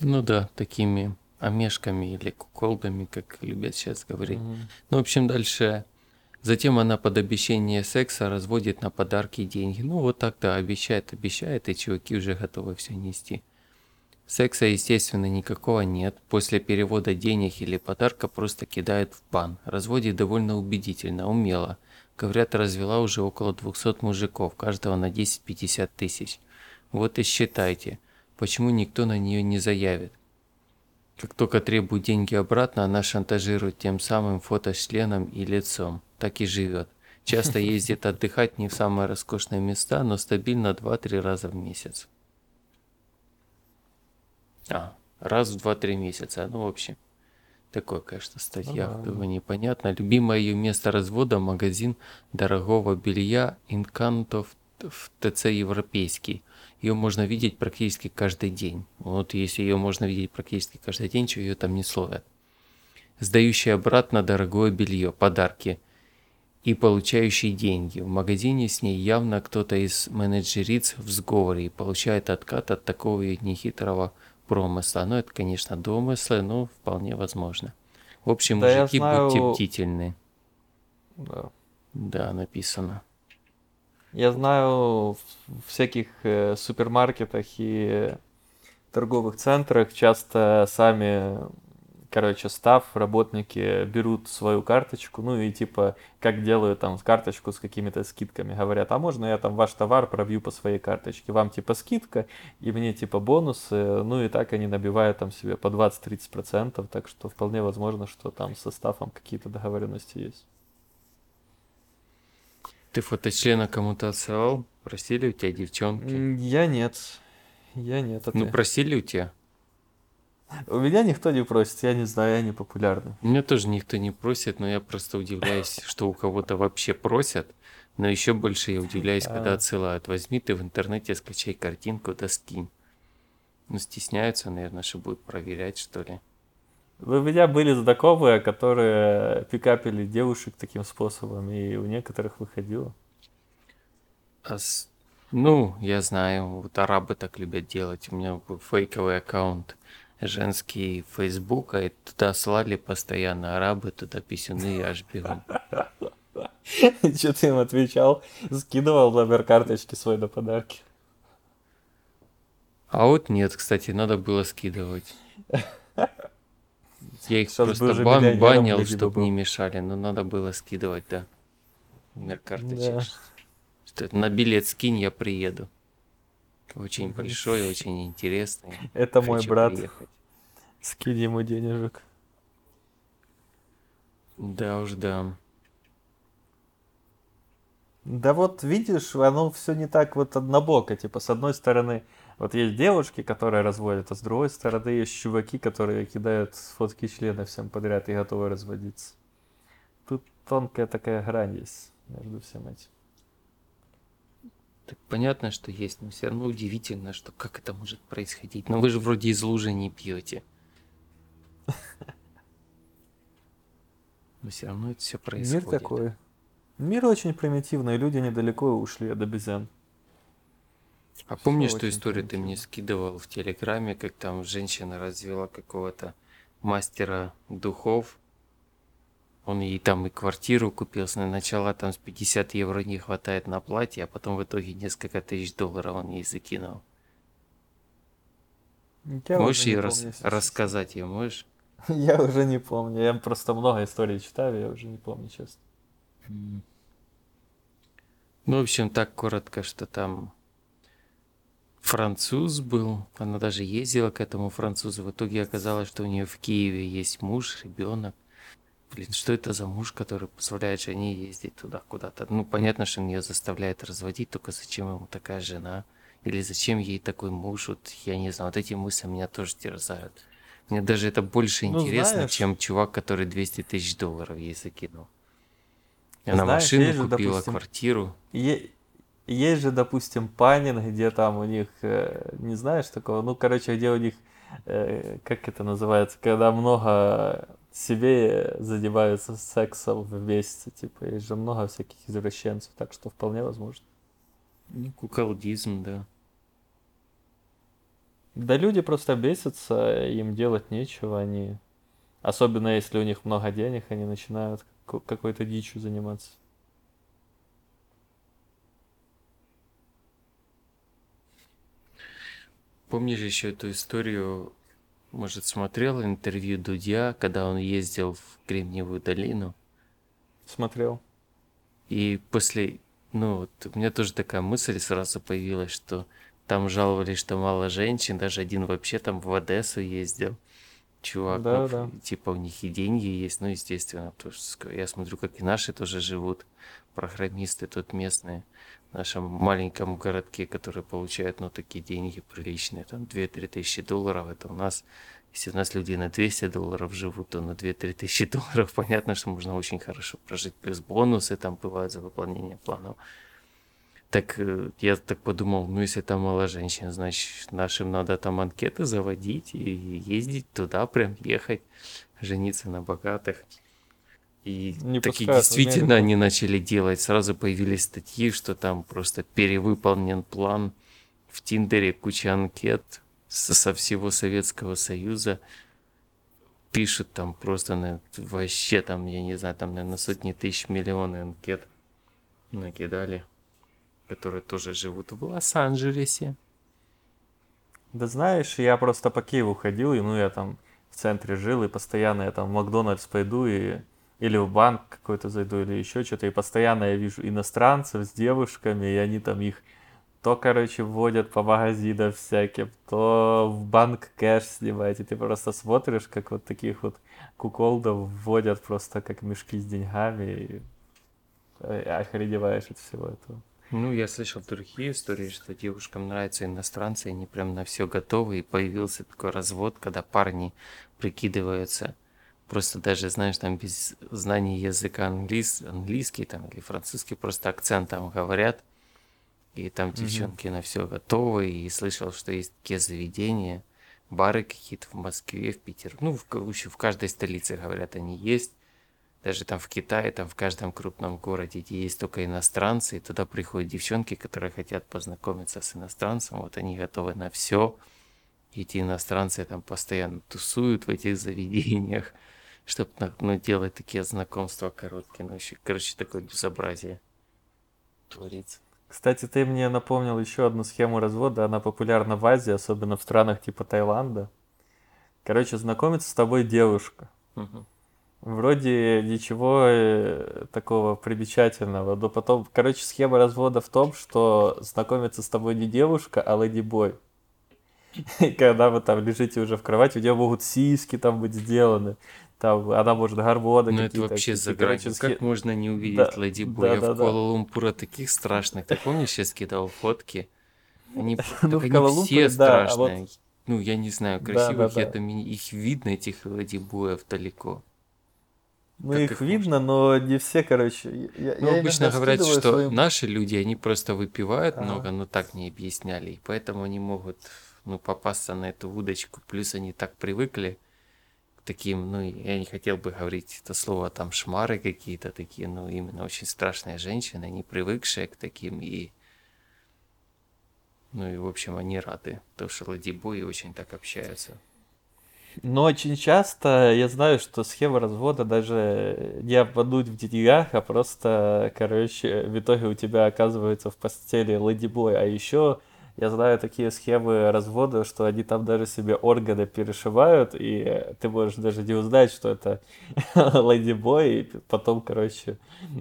[SPEAKER 2] Ну да, такими омешками или куколдами, как любят сейчас говорить.
[SPEAKER 1] Мгм.
[SPEAKER 2] Ну, в общем, дальше. Затем она под обещание секса разводит на подарки деньги. Ну, вот так, да, обещает, обещает, и чуваки уже готовы все нести. Секса, естественно, никакого нет. После перевода денег или подарка просто кидает в бан. Разводит довольно убедительно, умело. Говорят, развела уже около 200 мужиков, каждого на 10-50 тысяч. Вот и считайте, почему никто на нее не заявит. Как только требует деньги обратно, она шантажирует тем самым фоточленом и лицом. Так и живет. Часто ездит отдыхать не в самые роскошные места, но стабильно 2-3 раза в месяц. А, раз в 2-3 месяца. Ну, в общем, такое, конечно, статья,
[SPEAKER 1] Ну да.
[SPEAKER 2] было непонятно. Любимое ее место развода – магазин дорогого белья Инканто в, ТЦ Европейский. Ее можно видеть практически каждый день. Вот если ее можно видеть практически каждый день, что ее там не словят. Сдающий обратно дорогое белье, подарки и получающий деньги. В магазине с ней явно кто-то из менеджериц в сговоре и получает откат от такого нехитрого промысла. Ну, это, конечно, домыслы, но вполне возможно. В общем,
[SPEAKER 1] Да,
[SPEAKER 2] мужики,
[SPEAKER 1] знаю-
[SPEAKER 2] будьте бдительны.
[SPEAKER 1] Да.
[SPEAKER 2] Да, написано.
[SPEAKER 1] Я знаю, в всяких э, супермаркетах и торговых центрах часто сами, короче, став, работники берут свою карточку, ну и типа, как делают там карточку с какими-то скидками, говорят, а можно я там ваш товар пробью по своей карточке, вам типа скидка, и мне типа бонусы, ну и так они набивают там себе по 20-30%, так что вполне возможно, что там со стафом какие-то договоренности есть.
[SPEAKER 2] Ты фоточлена кому-то отсылал? Просили у тебя девчонки?
[SPEAKER 1] Я нет. Я нет, а
[SPEAKER 2] Ну,
[SPEAKER 1] ты?
[SPEAKER 2] просили у тебя?
[SPEAKER 1] У меня никто не просит, я не знаю, я не популярный.
[SPEAKER 2] Меня тоже никто не просит, но я просто удивляюсь, [LAUGHS] что у кого-то вообще просят. Но еще больше я удивляюсь, когда отсылают. Возьми ты в интернете, скачай картинку, да скинь. Ну, стесняются, наверное, что будут проверять, что ли.
[SPEAKER 1] У меня были знакомые, которые пикапили девушек таким способом, и у некоторых выходило.
[SPEAKER 2] А с- Ну, я знаю, вот арабы так любят делать. У меня фейковый аккаунт женский Фейсбука, и туда слали постоянно арабы, туда писюны, аж бегом. [LAUGHS]
[SPEAKER 1] Что ты им отвечал? Скидывал номер карточки свой на подарки.
[SPEAKER 2] А вот нет, кстати, надо было скидывать. Я их
[SPEAKER 1] Сейчас
[SPEAKER 2] просто бан- банил, чтобы не мешали, но надо было скидывать, да. Номер карточек.
[SPEAKER 1] Да.
[SPEAKER 2] Что на билет скинь, я приеду. Очень большой, очень интересный. [LAUGHS]
[SPEAKER 1] Это мой
[SPEAKER 2] Хочу
[SPEAKER 1] брат.
[SPEAKER 2] приехать.
[SPEAKER 1] Скинь ему денежек.
[SPEAKER 2] Да уж, да.
[SPEAKER 1] Да вот видишь, оно все не так вот однобоко. Типа, с одной стороны, вот есть девушки, которые разводят, а с другой стороны есть чуваки, которые кидают фотки члена всем подряд и готовы разводиться. Тут тонкая такая грань есть между всем этим.
[SPEAKER 2] Так понятно, что есть, но все равно удивительно, что как это может происходить. Но вы же вроде из лужи не пьете. Но все равно это все происходит.
[SPEAKER 1] Мир такой. Мир очень примитивный, люди недалеко ушли от обезьян.
[SPEAKER 2] А помнишь
[SPEAKER 1] Всё
[SPEAKER 2] ту историю ты мне скидывал в Телеграме, как там женщина развела какого-то мастера духов? Он ей там и квартиру купил, сначала там с 50 евро не хватает на платье, а потом в итоге несколько тысяч долларов он ей закинул.
[SPEAKER 1] Я
[SPEAKER 2] можешь
[SPEAKER 1] помню,
[SPEAKER 2] рас- рассказать ее, можешь? [LAUGHS]
[SPEAKER 1] Я уже не помню. Я просто много историй читаю, я уже не помню, честно.
[SPEAKER 2] Ну, в общем, так коротко, что там француз был, она даже ездила к этому французу. В итоге оказалось, что у нее в Киеве есть муж, ребенок. Блин, что это за муж, который позволяет жене ездить туда куда-то? Ну, понятно, что он ее заставляет разводить, только зачем ему такая жена? Или зачем ей такой муж? Вот я не знаю, вот эти мысли меня тоже терзают. Мне даже это больше
[SPEAKER 1] Ну,
[SPEAKER 2] интересно,
[SPEAKER 1] знаешь,
[SPEAKER 2] чем чувак, который 200 тысяч долларов ей закинул. Она
[SPEAKER 1] знаешь,
[SPEAKER 2] машину
[SPEAKER 1] же,
[SPEAKER 2] купила,
[SPEAKER 1] допустим,
[SPEAKER 2] квартиру.
[SPEAKER 1] Е- Есть же, допустим, панинг, где там у них, э, не знаешь такого, ну, короче, где у них, э, как это называется, когда много себе занимаются сексом вместе, типа, есть же много всяких извращенцев, так что вполне возможно.
[SPEAKER 2] Ну, куколдизм, да.
[SPEAKER 1] Да люди просто бесятся, им делать нечего, они, особенно если у них много денег, они начинают ка- какой-то дичью заниматься.
[SPEAKER 2] Помнишь еще эту историю, может, смотрел интервью Дудя, когда он ездил в Кремниевую долину?
[SPEAKER 1] Смотрел.
[SPEAKER 2] И после, ну, вот у меня тоже такая мысль сразу появилась, что там жаловались, что мало женщин, даже один вообще там в Одессу ездил. Чувак, ну,
[SPEAKER 1] Да, да.
[SPEAKER 2] типа у них и деньги есть, ну, естественно, потому что я смотрю, как и наши тоже живут, программисты тут местные, нашем маленьком городке, которые получают, ну, такие деньги приличные, там 2-3 тысячи долларов, это у нас, если у нас люди на 200 долларов живут, то на 2-3 тысячи долларов [LAUGHS] понятно, что можно очень хорошо прожить, плюс бонусы там бывают за выполнение планов. Так э, я так подумал, ну если там мало женщин, значит нашим надо там анкеты заводить и ездить туда, прям ехать, жениться на богатых. И
[SPEAKER 1] Не
[SPEAKER 2] такие
[SPEAKER 1] пускают
[SPEAKER 2] действительно они начали делать. Сразу появились статьи, что там просто перевыполнен план в Тиндере, куча анкет со, со всего Советского Союза. Пишут там просто на, вообще там, я не знаю, там наверное, сотни тысяч, миллионы анкет накидали которые тоже живут в Лос-Анджелесе.
[SPEAKER 1] Да знаешь, я просто по Киеву ходил, и ну я там в центре жил, и постоянно я там в Макдональдс пойду, и или в банк какой-то зайду, или еще что-то, и постоянно я вижу иностранцев с девушками, и они там их то, короче, вводят по магазинам всяким, то в банк кэш снимать, и ты просто смотришь, как вот таких вот куколдов вводят просто как мешки с деньгами, и э, охреневаешь от всего этого.
[SPEAKER 2] Ну, я слышал другие истории, что девушкам нравятся иностранцы, и они прям на все готовы, и появился такой развод, когда парни прикидываются просто даже, знаешь, там без знания языка английс, английский там или французский, просто акцентом говорят, и там
[SPEAKER 1] Мгм.
[SPEAKER 2] девчонки на все готовы, и слышал, что есть такие заведения, бары какие-то в Москве, в Питере, ну, в, короче, в каждой столице, говорят, они есть, даже там в Китае, там в каждом крупном городе, где есть только иностранцы, и туда приходят девчонки, которые хотят познакомиться с иностранцем, вот они готовы на все. Эти иностранцы там постоянно тусуют в этих [LAUGHS] заведениях, чтобы ну, делать такие знакомства короткие. Ну, еще, короче, такое безобразие творится.
[SPEAKER 1] Кстати, ты мне напомнил еще одну схему развода. Она популярна в Азии, особенно в странах типа Таиланда. Короче, знакомится с тобой девушка.
[SPEAKER 2] Мгм.
[SPEAKER 1] Вроде ничего э, такого примечательного, но потом, короче, схема развода в том, что знакомится с тобой не девушка, а леди-бой. [LAUGHS] И когда вы там лежите уже в кровати, у нее могут сиськи там быть сделаны, там она может гормоны
[SPEAKER 2] Ну, это вообще за
[SPEAKER 1] короче,
[SPEAKER 2] Как можно не
[SPEAKER 1] Да,
[SPEAKER 2] увидеть Леди Боя
[SPEAKER 1] да, да,
[SPEAKER 2] в
[SPEAKER 1] да.
[SPEAKER 2] Куала-Лумпуре таких страшных? Ты помнишь, я скидывал фотки? Они, [LAUGHS]
[SPEAKER 1] Ну,
[SPEAKER 2] они все
[SPEAKER 1] да, а вот-
[SPEAKER 2] страшные. Ну, я не знаю,
[SPEAKER 1] Да,
[SPEAKER 2] красивых
[SPEAKER 1] да,
[SPEAKER 2] я
[SPEAKER 1] да.
[SPEAKER 2] там, их видно, этих Леди Боев далеко.
[SPEAKER 1] Ну,
[SPEAKER 2] Как
[SPEAKER 1] их
[SPEAKER 2] их
[SPEAKER 1] видно, но не все, короче. Я,
[SPEAKER 2] Ну,
[SPEAKER 1] я
[SPEAKER 2] обычно говорят, что
[SPEAKER 1] своим-
[SPEAKER 2] наши люди, они просто выпивают
[SPEAKER 1] Ага.
[SPEAKER 2] много, но так не объясняли. И поэтому они могут, ну, попасться на эту удочку. Плюс они так привыкли таким, ну, я не хотел бы говорить это слово, там, шмары какие-то такие, ну, именно очень страшные женщины, они привыкшие к таким и... Ну и, в общем, они рады, потому что ладибои очень так общаются.
[SPEAKER 1] Но очень часто я знаю, что схема развода даже не обмануть в деньгах, а просто, короче, в итоге у тебя оказывается в постели ледибой. А еще я знаю такие схемы развода, что они там даже себе органы перешивают, и ты можешь даже не узнать, что это [LAUGHS] ледибой, и потом, короче,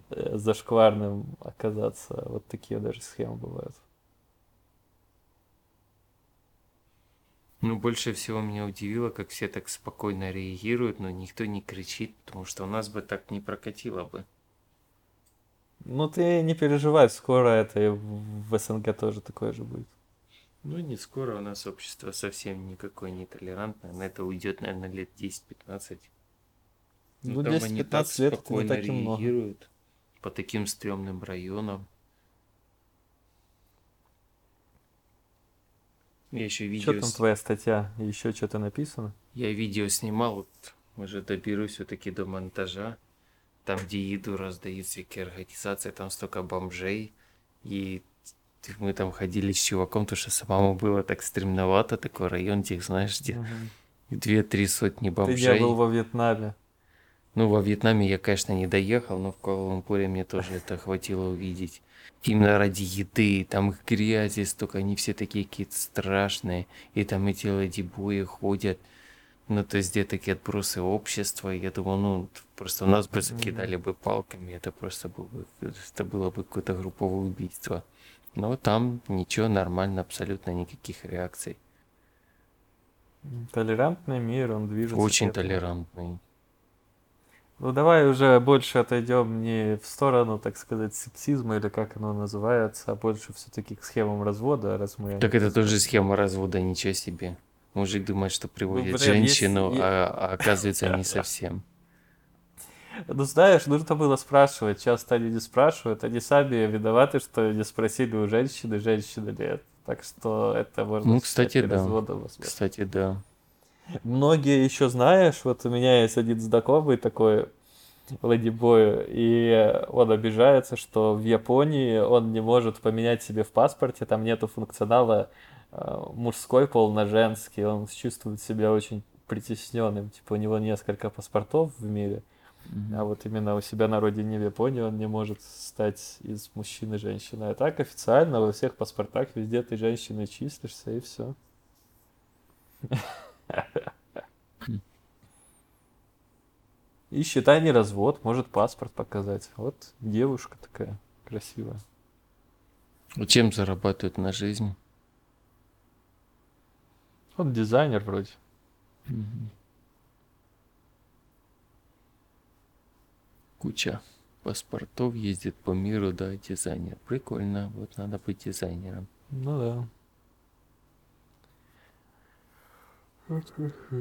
[SPEAKER 1] э, зашкварным оказаться. Вот такие даже схемы бывают.
[SPEAKER 2] Ну, больше всего меня удивило, как все так спокойно реагируют, но никто не кричит, потому что у нас бы так не прокатило бы.
[SPEAKER 1] Ну ты не переживай, скоро это и в СНГ тоже такое же будет.
[SPEAKER 2] Ну, не скоро у нас общество совсем никакое не толерантное. На это уйдет, наверное, лет 10-15.
[SPEAKER 1] Ну,
[SPEAKER 2] там они так
[SPEAKER 1] 10-15 лет это не так и много.
[SPEAKER 2] реагируют по таким стрёмным районам. Я еще видео,
[SPEAKER 1] Что там твоя статья? Еще что-то написано?
[SPEAKER 2] я видео снимал, вот, уже доберусь все-таки до монтажа. Там, где еду раздают всякие организации, там столько бомжей. И мы там ходили с чуваком, потому что самому было так стремновато, такой район, где, знаешь, где две-три сотни
[SPEAKER 1] Ты
[SPEAKER 2] бомжей.
[SPEAKER 1] не был во Вьетнаме.
[SPEAKER 2] Ну, во Вьетнаме я, конечно, не доехал, но в Куала-Лумпуре мне тоже это хватило увидеть. Именно ради еды, там их грязи столько, они все такие какие-то страшные, и там эти леди-бои ходят. Ну, то есть, где такие отбросы общества, я думал, ну, просто нас бы закидали бы палками, это просто было бы, это было бы какое-то групповое убийство. Но там ничего, нормально, абсолютно никаких реакций.
[SPEAKER 1] Толерантный мир, он движется.
[SPEAKER 2] Очень
[SPEAKER 1] этому.
[SPEAKER 2] толерантный.
[SPEAKER 1] Ну давай уже больше отойдем не в сторону, так сказать, сексизма или как оно называется, а больше все-таки к схемам развода, раз мы...
[SPEAKER 2] Так это тоже схема развода, ничего себе. Мужик думает, что приводит
[SPEAKER 1] Ну, блин, есть-
[SPEAKER 2] женщину,
[SPEAKER 1] е-
[SPEAKER 2] а, а оказывается не [LAUGHS] совсем.
[SPEAKER 1] Ну знаешь, нужно было спрашивать, часто люди спрашивают, они сами виноваты, что не спросили у женщины, женщина ли это. Так что это можно
[SPEAKER 2] Ну, кстати,
[SPEAKER 1] и
[SPEAKER 2] да.
[SPEAKER 1] разводом, возможно.
[SPEAKER 2] Кстати, да.
[SPEAKER 1] Многие еще знаешь, вот у меня есть один знакомый такой, лэдибой, и он обижается, что в Японии он не может поменять себе в паспорте, там нету функционала э, мужской пол на женский, он чувствует себя очень притесненным, типа у него несколько паспортов в мире, а вот именно у себя на родине в Японии он не может стать из мужчины женщиной. А так официально во всех паспортах везде ты женщиной числишься, и все. [LAUGHS] И считай не развод, может паспорт показать. Вот девушка такая красивая.
[SPEAKER 2] Чем зарабатывают на жизнь?
[SPEAKER 1] Вот дизайнер вроде.
[SPEAKER 2] Куча паспортов ездит по миру, да, дизайнер. Прикольно, вот надо быть дизайнером.
[SPEAKER 1] Ну да.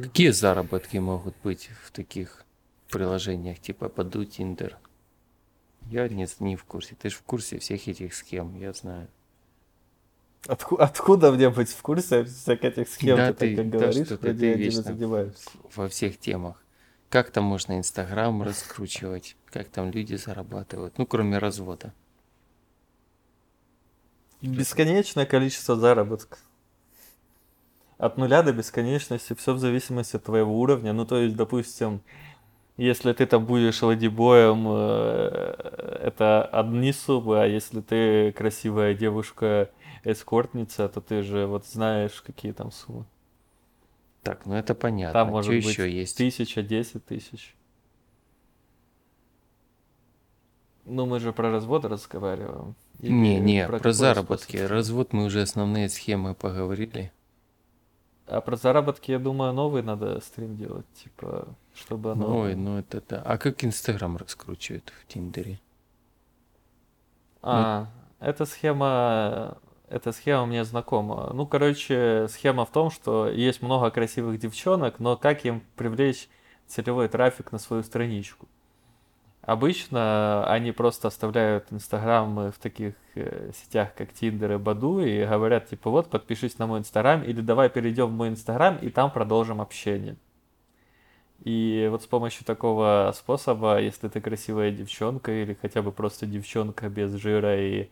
[SPEAKER 2] Какие заработки могут быть в таких приложениях, типа Баду, Тиндер? Я не, не в курсе. Ты же в курсе всех этих схем, я знаю.
[SPEAKER 1] Отку- откуда мне быть в курсе всех этих схем,
[SPEAKER 2] Да,
[SPEAKER 1] ты,
[SPEAKER 2] ты-
[SPEAKER 1] так как
[SPEAKER 2] да,
[SPEAKER 1] говоришь, вроде
[SPEAKER 2] ты
[SPEAKER 1] я этим и
[SPEAKER 2] вечно
[SPEAKER 1] занимаюсь.
[SPEAKER 2] Во всех темах. Как там можно Инстаграм раскручивать? Как там люди зарабатывают? Ну, кроме развода.
[SPEAKER 1] Бесконечное количество заработка. От нуля до бесконечности, все в зависимости от твоего уровня. Ну, то есть, допустим, если ты там будешь ладибоем, э, это одни суммы, а если ты красивая девушка эскортница, то ты же вот знаешь, какие там суммы.
[SPEAKER 2] Так, ну это понятно.
[SPEAKER 1] Там может
[SPEAKER 2] Что
[SPEAKER 1] быть
[SPEAKER 2] еще есть?
[SPEAKER 1] тысяча, десять тысяч. Ну, мы же про развод разговариваем. Или
[SPEAKER 2] Не, не, про,
[SPEAKER 1] какой
[SPEAKER 2] заработки.
[SPEAKER 1] способ?
[SPEAKER 2] Развод мы уже основные схемы поговорили.
[SPEAKER 1] А про заработки, я думаю, новый надо стрим делать, типа, чтобы оно...
[SPEAKER 2] Ой, ну это да. А как Инстаграм раскручивают в Тиндере?
[SPEAKER 1] А, эта схема, эта схема мне знакома. Ну, короче, схема в том, что есть много красивых девчонок, но как им привлечь целевой трафик на свою страничку? Обычно они просто оставляют инстаграмы в таких э, сетях, как Тиндер и Баду, и говорят, типа, вот, подпишись на мой инстаграм, или давай перейдем в мой инстаграм, и там продолжим общение. И вот с помощью такого способа, если ты красивая девчонка или хотя бы просто девчонка без жира и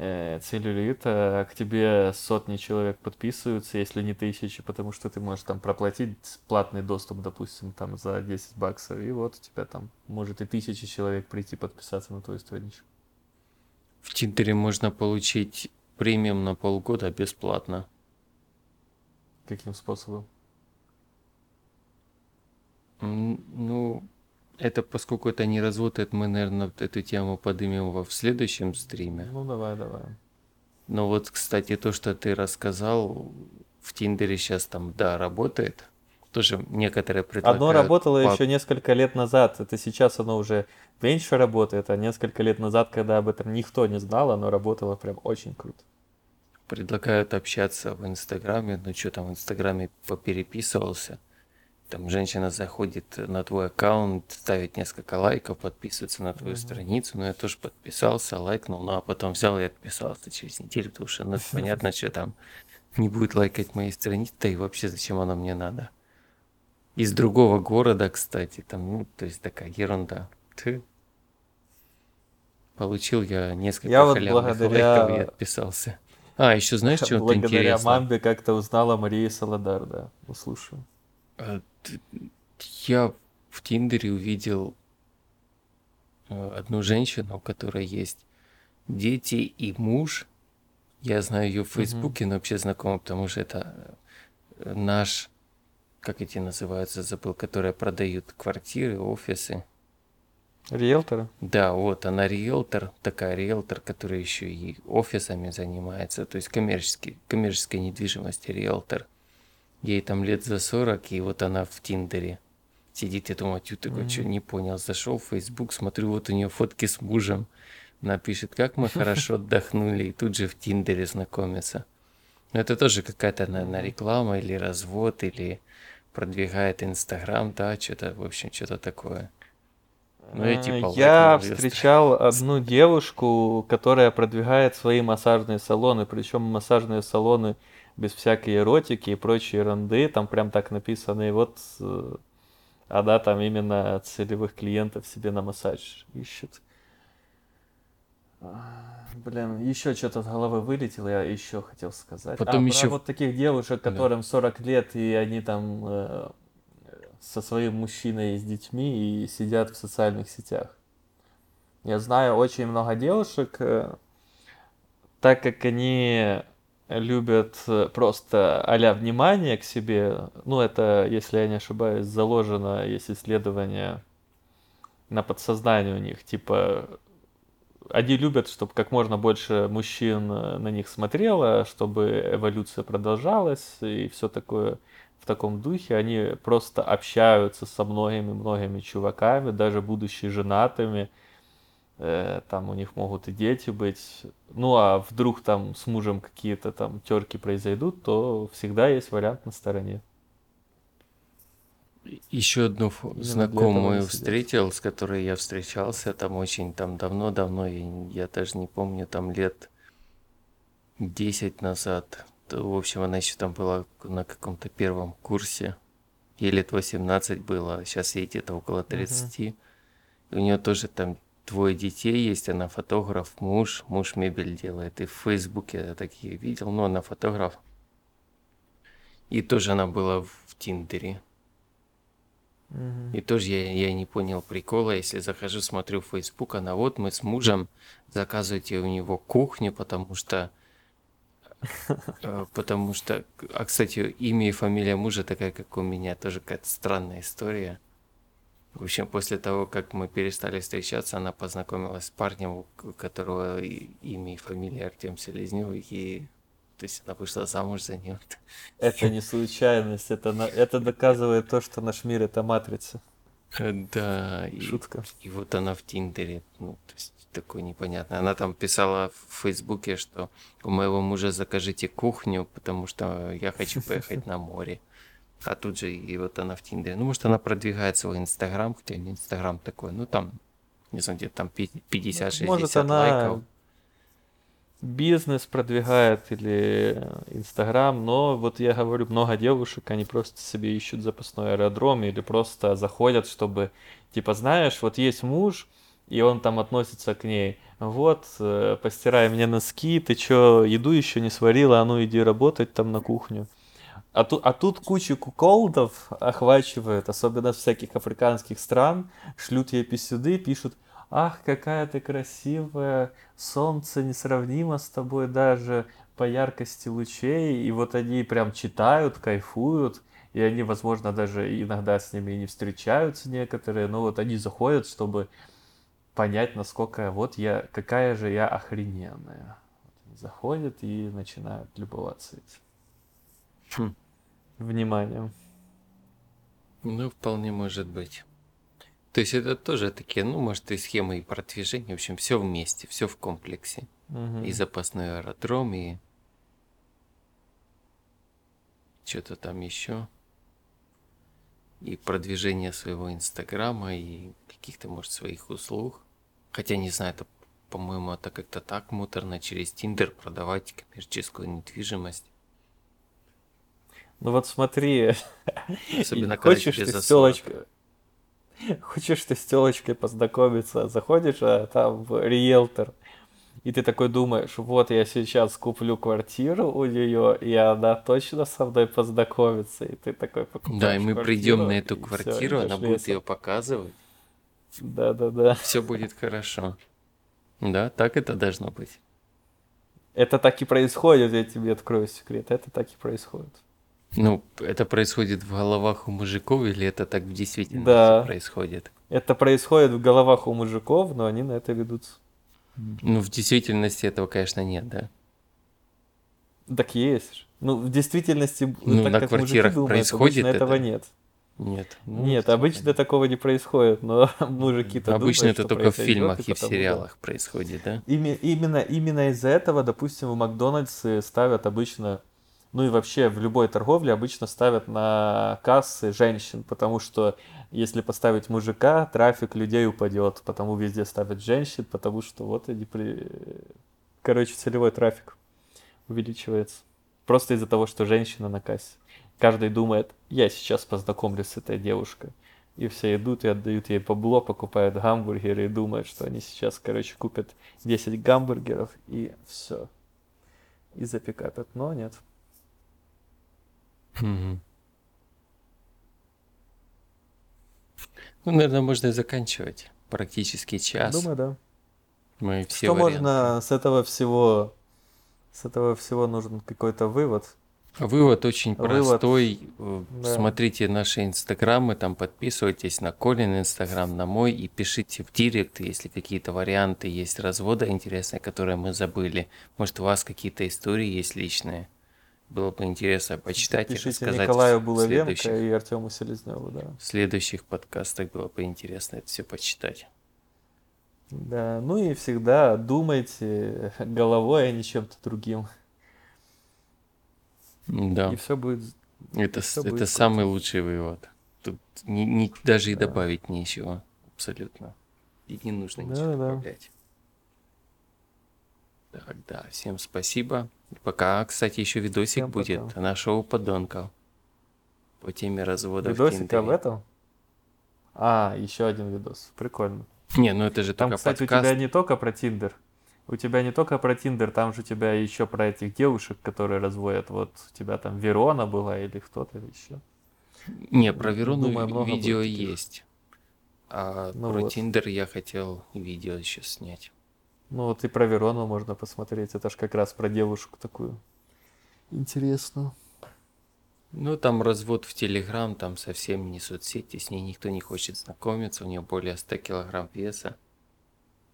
[SPEAKER 1] э, целлюлита, к тебе сотни человек подписываются, если не тысячи, потому что ты можешь там проплатить платный доступ, допустим, там за 10 баксов, и вот у тебя там может и тысячи человек прийти подписаться на твою страничку.
[SPEAKER 2] В Тиндере можно получить премиум на полгода бесплатно.
[SPEAKER 1] Каким способом?
[SPEAKER 2] Ну, это поскольку это не развод, это мы, наверное, эту тему поднимем в следующем стриме.
[SPEAKER 1] Ну давай, давай.
[SPEAKER 2] Но вот, кстати, то, что ты рассказал, в Тиндере сейчас там, да, работает. Тоже некоторые
[SPEAKER 1] Одно
[SPEAKER 2] предлагают
[SPEAKER 1] работало
[SPEAKER 2] по-
[SPEAKER 1] еще несколько лет назад, это сейчас оно уже меньше работает, а несколько лет назад, когда об этом никто не знал, оно работало прям очень круто.
[SPEAKER 2] предлагают общаться в Инстаграме. Ну что там в Инстаграме попереписывался. Там женщина заходит на твой аккаунт, ставит несколько лайков, подписывается на твою
[SPEAKER 1] Мгм.
[SPEAKER 2] страницу. Ну я тоже подписался, лайкнул, ну а потом взял и отписался через неделю, потому что ну понятно, что там не будет лайкать мои страницы, да и вообще зачем оно мне надо. Из другого города, кстати, там, ну, то есть такая ерунда. Ты. Получил я несколько
[SPEAKER 1] Я вот благодаря-
[SPEAKER 2] лайков и отписался. А, еще знаешь, что вот
[SPEAKER 1] Благодаря
[SPEAKER 2] интересно?
[SPEAKER 1] мамбе как-то узнала Марии Солодар, да, услышал.
[SPEAKER 2] Т- Я в Тиндере увидел э, одну женщину, у которой есть дети и муж. Я знаю ее в. Фейсбуке, но вообще знакома, потому что это э, наш, как эти называются, забыл, которые продают квартиры, офисы.
[SPEAKER 1] Риэлтора?
[SPEAKER 2] Да, вот она риэлтор, такая риэлтор, которая еще и офисами занимается, то есть коммерческий, коммерческой недвижимости риэлтор. Ей там лет за 40, и вот она в Тиндере сидит, я думаю, тю, такой, что
[SPEAKER 1] Мгм.
[SPEAKER 2] не понял, зашел в Facebook, смотрю, вот у нее фотки с мужем, она пишет, как мы [LAUGHS] хорошо отдохнули, и тут же в Тиндере знакомится. Но это тоже какая-то, наверное, реклама или развод, или продвигает Инстаграм, да, что-то, в общем, что-то такое. Ну, я типа
[SPEAKER 1] Я встречал [LAUGHS] одну девушку, которая продвигает свои массажные салоны, причем массажные салоны без всякой эротики и прочей ерунды, там прям так написано, и вот э, она там именно целевых клиентов себе на массаж ищет. А, Блин, еще что-то с головы вылетело, я еще хотел сказать.
[SPEAKER 2] Потом
[SPEAKER 1] а,
[SPEAKER 2] еще-
[SPEAKER 1] вот таких девушек,
[SPEAKER 2] Да.
[SPEAKER 1] которым 40 лет, и они там э, со своим мужчиной и с детьми и сидят в социальных сетях. Я знаю очень много девушек, э, так как они любят э, просто а внимание к себе, ну это, если я не ошибаюсь, заложено, есть исследование на подсознании у них, типа они любят, чтобы как можно больше мужчин э, на них смотрело, чтобы эволюция продолжалась и все такое в таком духе. Они просто общаются со многими-многими чуваками, даже будучи женатыми. Э, Там у них могут и дети быть. Ну а вдруг там с мужем какие-то там терки произойдут, то всегда есть вариант на стороне.
[SPEAKER 2] Еще одну
[SPEAKER 1] Именно
[SPEAKER 2] знакомую встретил, с которой я встречался там очень там давно-давно, я, я даже не помню, там лет 10 назад. То, в общем, она еще там была на каком-то первом курсе. Ей лет 18 было, сейчас ей где-то около 30. И у нее тоже там двое детей есть, она фотограф, муж, муж мебель делает. И в Фейсбуке я такие видел, но она фотограф. И тоже она была в Тиндере.
[SPEAKER 1] Мгм.
[SPEAKER 2] И тоже я, я не понял прикола, если захожу, смотрю в Facebook, она вот мы с мужем заказываете у него кухню, потому что э, [LAUGHS] потому что, а кстати, имя и фамилия мужа такая, как у меня, тоже какая-то странная история. В общем, после того, как мы перестали встречаться, она познакомилась с парнем, у которого и- имя и фамилия Артем Селезнев, и то есть она вышла замуж за него.
[SPEAKER 1] Это не случайность, это, на- это доказывает то, что наш мир это матрица.
[SPEAKER 2] Да, и,
[SPEAKER 1] Шутка.
[SPEAKER 2] И вот она в Тиндере, ну, то есть такое непонятное. Она там писала в Фейсбуке, что у моего мужа закажите кухню, потому что я хочу поехать на море. А тут же и вот она в Тиндере. Ну, может, она продвигает свой Инстаграм, хотя не Инстаграм такой, ну, там, не знаю, где-то там 50-60
[SPEAKER 1] Может, она
[SPEAKER 2] лайков.
[SPEAKER 1] бизнес продвигает или Инстаграм, но вот я говорю, много девушек, они просто себе ищут запасной аэродром или просто заходят, чтобы, типа, знаешь, вот есть муж, и он там относится к ней, вот, э, постирай мне носки, ты чё, еду еще не сварила, а ну иди работать там на кухню. А, ту- а тут кучу куколдов охвачивают, особенно всяких африканских стран, шлют ей писюды, пишут, ах, какая ты красивая, солнце несравнимо с тобой даже по яркости лучей, и вот они прям читают, кайфуют, и они, возможно, даже иногда с ними не встречаются некоторые, но вот они заходят, чтобы понять, насколько вот я, какая же я охрененная. Заходят и начинают любоваться этим.
[SPEAKER 2] Хм.
[SPEAKER 1] Вниманием.
[SPEAKER 2] Ну, вполне может быть. То есть это тоже такие, ну, может, и схемы и продвижения, в общем, все вместе, все в комплексе.
[SPEAKER 1] Мгм.
[SPEAKER 2] И запасной аэродром, и что-то там еще. И продвижение своего инстаграма, и каких-то, может, своих услуг. Хотя, не знаю, это, по-моему, это как-то так муторно через Тиндер продавать коммерческую недвижимость.
[SPEAKER 1] Ну вот смотри, [LAUGHS] хочешь ты с
[SPEAKER 2] 40.
[SPEAKER 1] телочкой, [LAUGHS] хочешь ты с телочкой познакомиться, заходишь, а там в риэлтор, и ты такой думаешь, вот я сейчас куплю квартиру у нее, и она точно со мной познакомится, и ты такой покупаешь
[SPEAKER 2] Да, и мы придем на эту квартиру,
[SPEAKER 1] идёшь
[SPEAKER 2] она будет ее показывать,
[SPEAKER 1] Да-да-да. [LAUGHS]
[SPEAKER 2] все будет хорошо. Да, так это должно быть.
[SPEAKER 1] Это так и происходит, я тебе открою секрет, это так и происходит.
[SPEAKER 2] Ну, это происходит в головах у мужиков или это так в действительности
[SPEAKER 1] Да.
[SPEAKER 2] происходит?
[SPEAKER 1] Это происходит в головах у мужиков, но они на это ведутся.
[SPEAKER 2] Ну, в действительности этого, конечно, нет, да.
[SPEAKER 1] Так есть. Ну, в действительности,
[SPEAKER 2] Ну,
[SPEAKER 1] так
[SPEAKER 2] на
[SPEAKER 1] как мужики
[SPEAKER 2] квартирах
[SPEAKER 1] думают,
[SPEAKER 2] происходит
[SPEAKER 1] обычно этого
[SPEAKER 2] это?
[SPEAKER 1] нет.
[SPEAKER 2] Нет. ну,
[SPEAKER 1] Нет, обычно
[SPEAKER 2] понятно.
[SPEAKER 1] такого не происходит, но [LAUGHS] мужики-то
[SPEAKER 2] Обычно
[SPEAKER 1] думают,
[SPEAKER 2] это только в фильмах и в
[SPEAKER 1] потому да.
[SPEAKER 2] сериалах происходит, да?
[SPEAKER 1] Ими- именно, именно из-за этого, допустим, в Макдональдсе ставят обычно, ну и вообще в любой торговле обычно ставят на кассы женщин, потому что если поставить мужика, трафик людей упадет, потому везде ставят женщин, потому что вот они при... Короче, целевой трафик увеличивается. Просто из-за того, что женщина на кассе. Каждый думает, я сейчас познакомлюсь с этой девушкой. И все идут и отдают ей бабло, покупают гамбургеры и думают, что они сейчас, короче, купят 10 гамбургеров и все. И запикапят. Но нет.
[SPEAKER 2] Мгм. Ну, наверное, можно и заканчивать. Практически час.
[SPEAKER 1] Думаю, да.
[SPEAKER 2] Мы все
[SPEAKER 1] что
[SPEAKER 2] варианты.
[SPEAKER 1] можно с этого всего... С этого всего нужен какой-то вывод.
[SPEAKER 2] Вывод очень
[SPEAKER 1] Вывод,
[SPEAKER 2] простой. Э,
[SPEAKER 1] да.
[SPEAKER 2] Смотрите наши инстаграмы, там подписывайтесь на Колин инстаграм, на мой и пишите в директ, если какие-то варианты есть развода интересные, которые мы забыли. Может, у вас какие-то истории есть личные. Было бы интересно почитать и
[SPEAKER 1] Пишите
[SPEAKER 2] рассказать
[SPEAKER 1] Николаю Булавенко
[SPEAKER 2] следующих,
[SPEAKER 1] и Артему Селезневу, да.
[SPEAKER 2] в следующих подкастах. Было бы интересно это все почитать.
[SPEAKER 1] Да, ну и всегда думайте головой, а не чем-то другим.
[SPEAKER 2] Да,
[SPEAKER 1] И все будет...
[SPEAKER 2] это,
[SPEAKER 1] всё
[SPEAKER 2] с- это
[SPEAKER 1] будет
[SPEAKER 2] самый лучший вывод. Тут ни- ни- даже и
[SPEAKER 1] Да.
[SPEAKER 2] добавить нечего. Абсолютно. И не нужно ничего
[SPEAKER 1] Да-да.
[SPEAKER 2] добавлять. Так, да, всем спасибо. Пока, кстати, еще видосик
[SPEAKER 1] Всем
[SPEAKER 2] будет
[SPEAKER 1] пока.
[SPEAKER 2] на шоу подонков по теме развода
[SPEAKER 1] Видосик об этом? А, еще один видос. Прикольно.
[SPEAKER 2] Не, ну это же
[SPEAKER 1] Там,
[SPEAKER 2] только
[SPEAKER 1] кстати,
[SPEAKER 2] подкаст.
[SPEAKER 1] у тебя не только про Тиндер. У тебя не только про Тиндер, там же у тебя еще про этих девушек, которые разводят. Вот у тебя там Верона была или кто-то еще.
[SPEAKER 2] Не, про Верону
[SPEAKER 1] Думаю,
[SPEAKER 2] видео есть. А
[SPEAKER 1] Ну
[SPEAKER 2] про
[SPEAKER 1] вот.
[SPEAKER 2] Тиндер я хотел видео еще снять.
[SPEAKER 1] Ну вот и про Верону можно посмотреть. Это ж как раз про девушку такую. Интересно.
[SPEAKER 2] Ну, там развод в Телеграм, там совсем не соцсети, с ней никто не хочет знакомиться, у нее более 100 килограмм веса.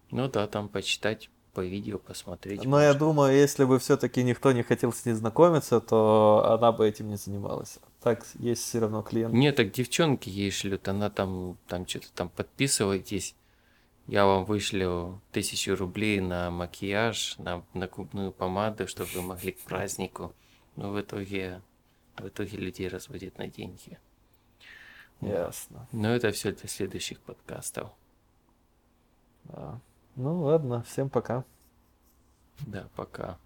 [SPEAKER 2] Ну да, там почитать, по видео посмотреть.
[SPEAKER 1] Но я
[SPEAKER 2] можно.
[SPEAKER 1] думаю, если бы все-таки никто не хотел с ней знакомиться, то она бы этим не занималась. Так есть все равно клиент.
[SPEAKER 2] Не, так девчонки ей шлют, она там, там что-то там подписывайтесь. Я вам вышлю тысячу рублей на макияж, на, на губную помаду, чтобы вы могли к празднику. Но в итоге, в итоге людей разводят на деньги.
[SPEAKER 1] Ясно.
[SPEAKER 2] Но это все для следующих подкастов.
[SPEAKER 1] Да. Ну ладно, всем пока.
[SPEAKER 2] Да, пока.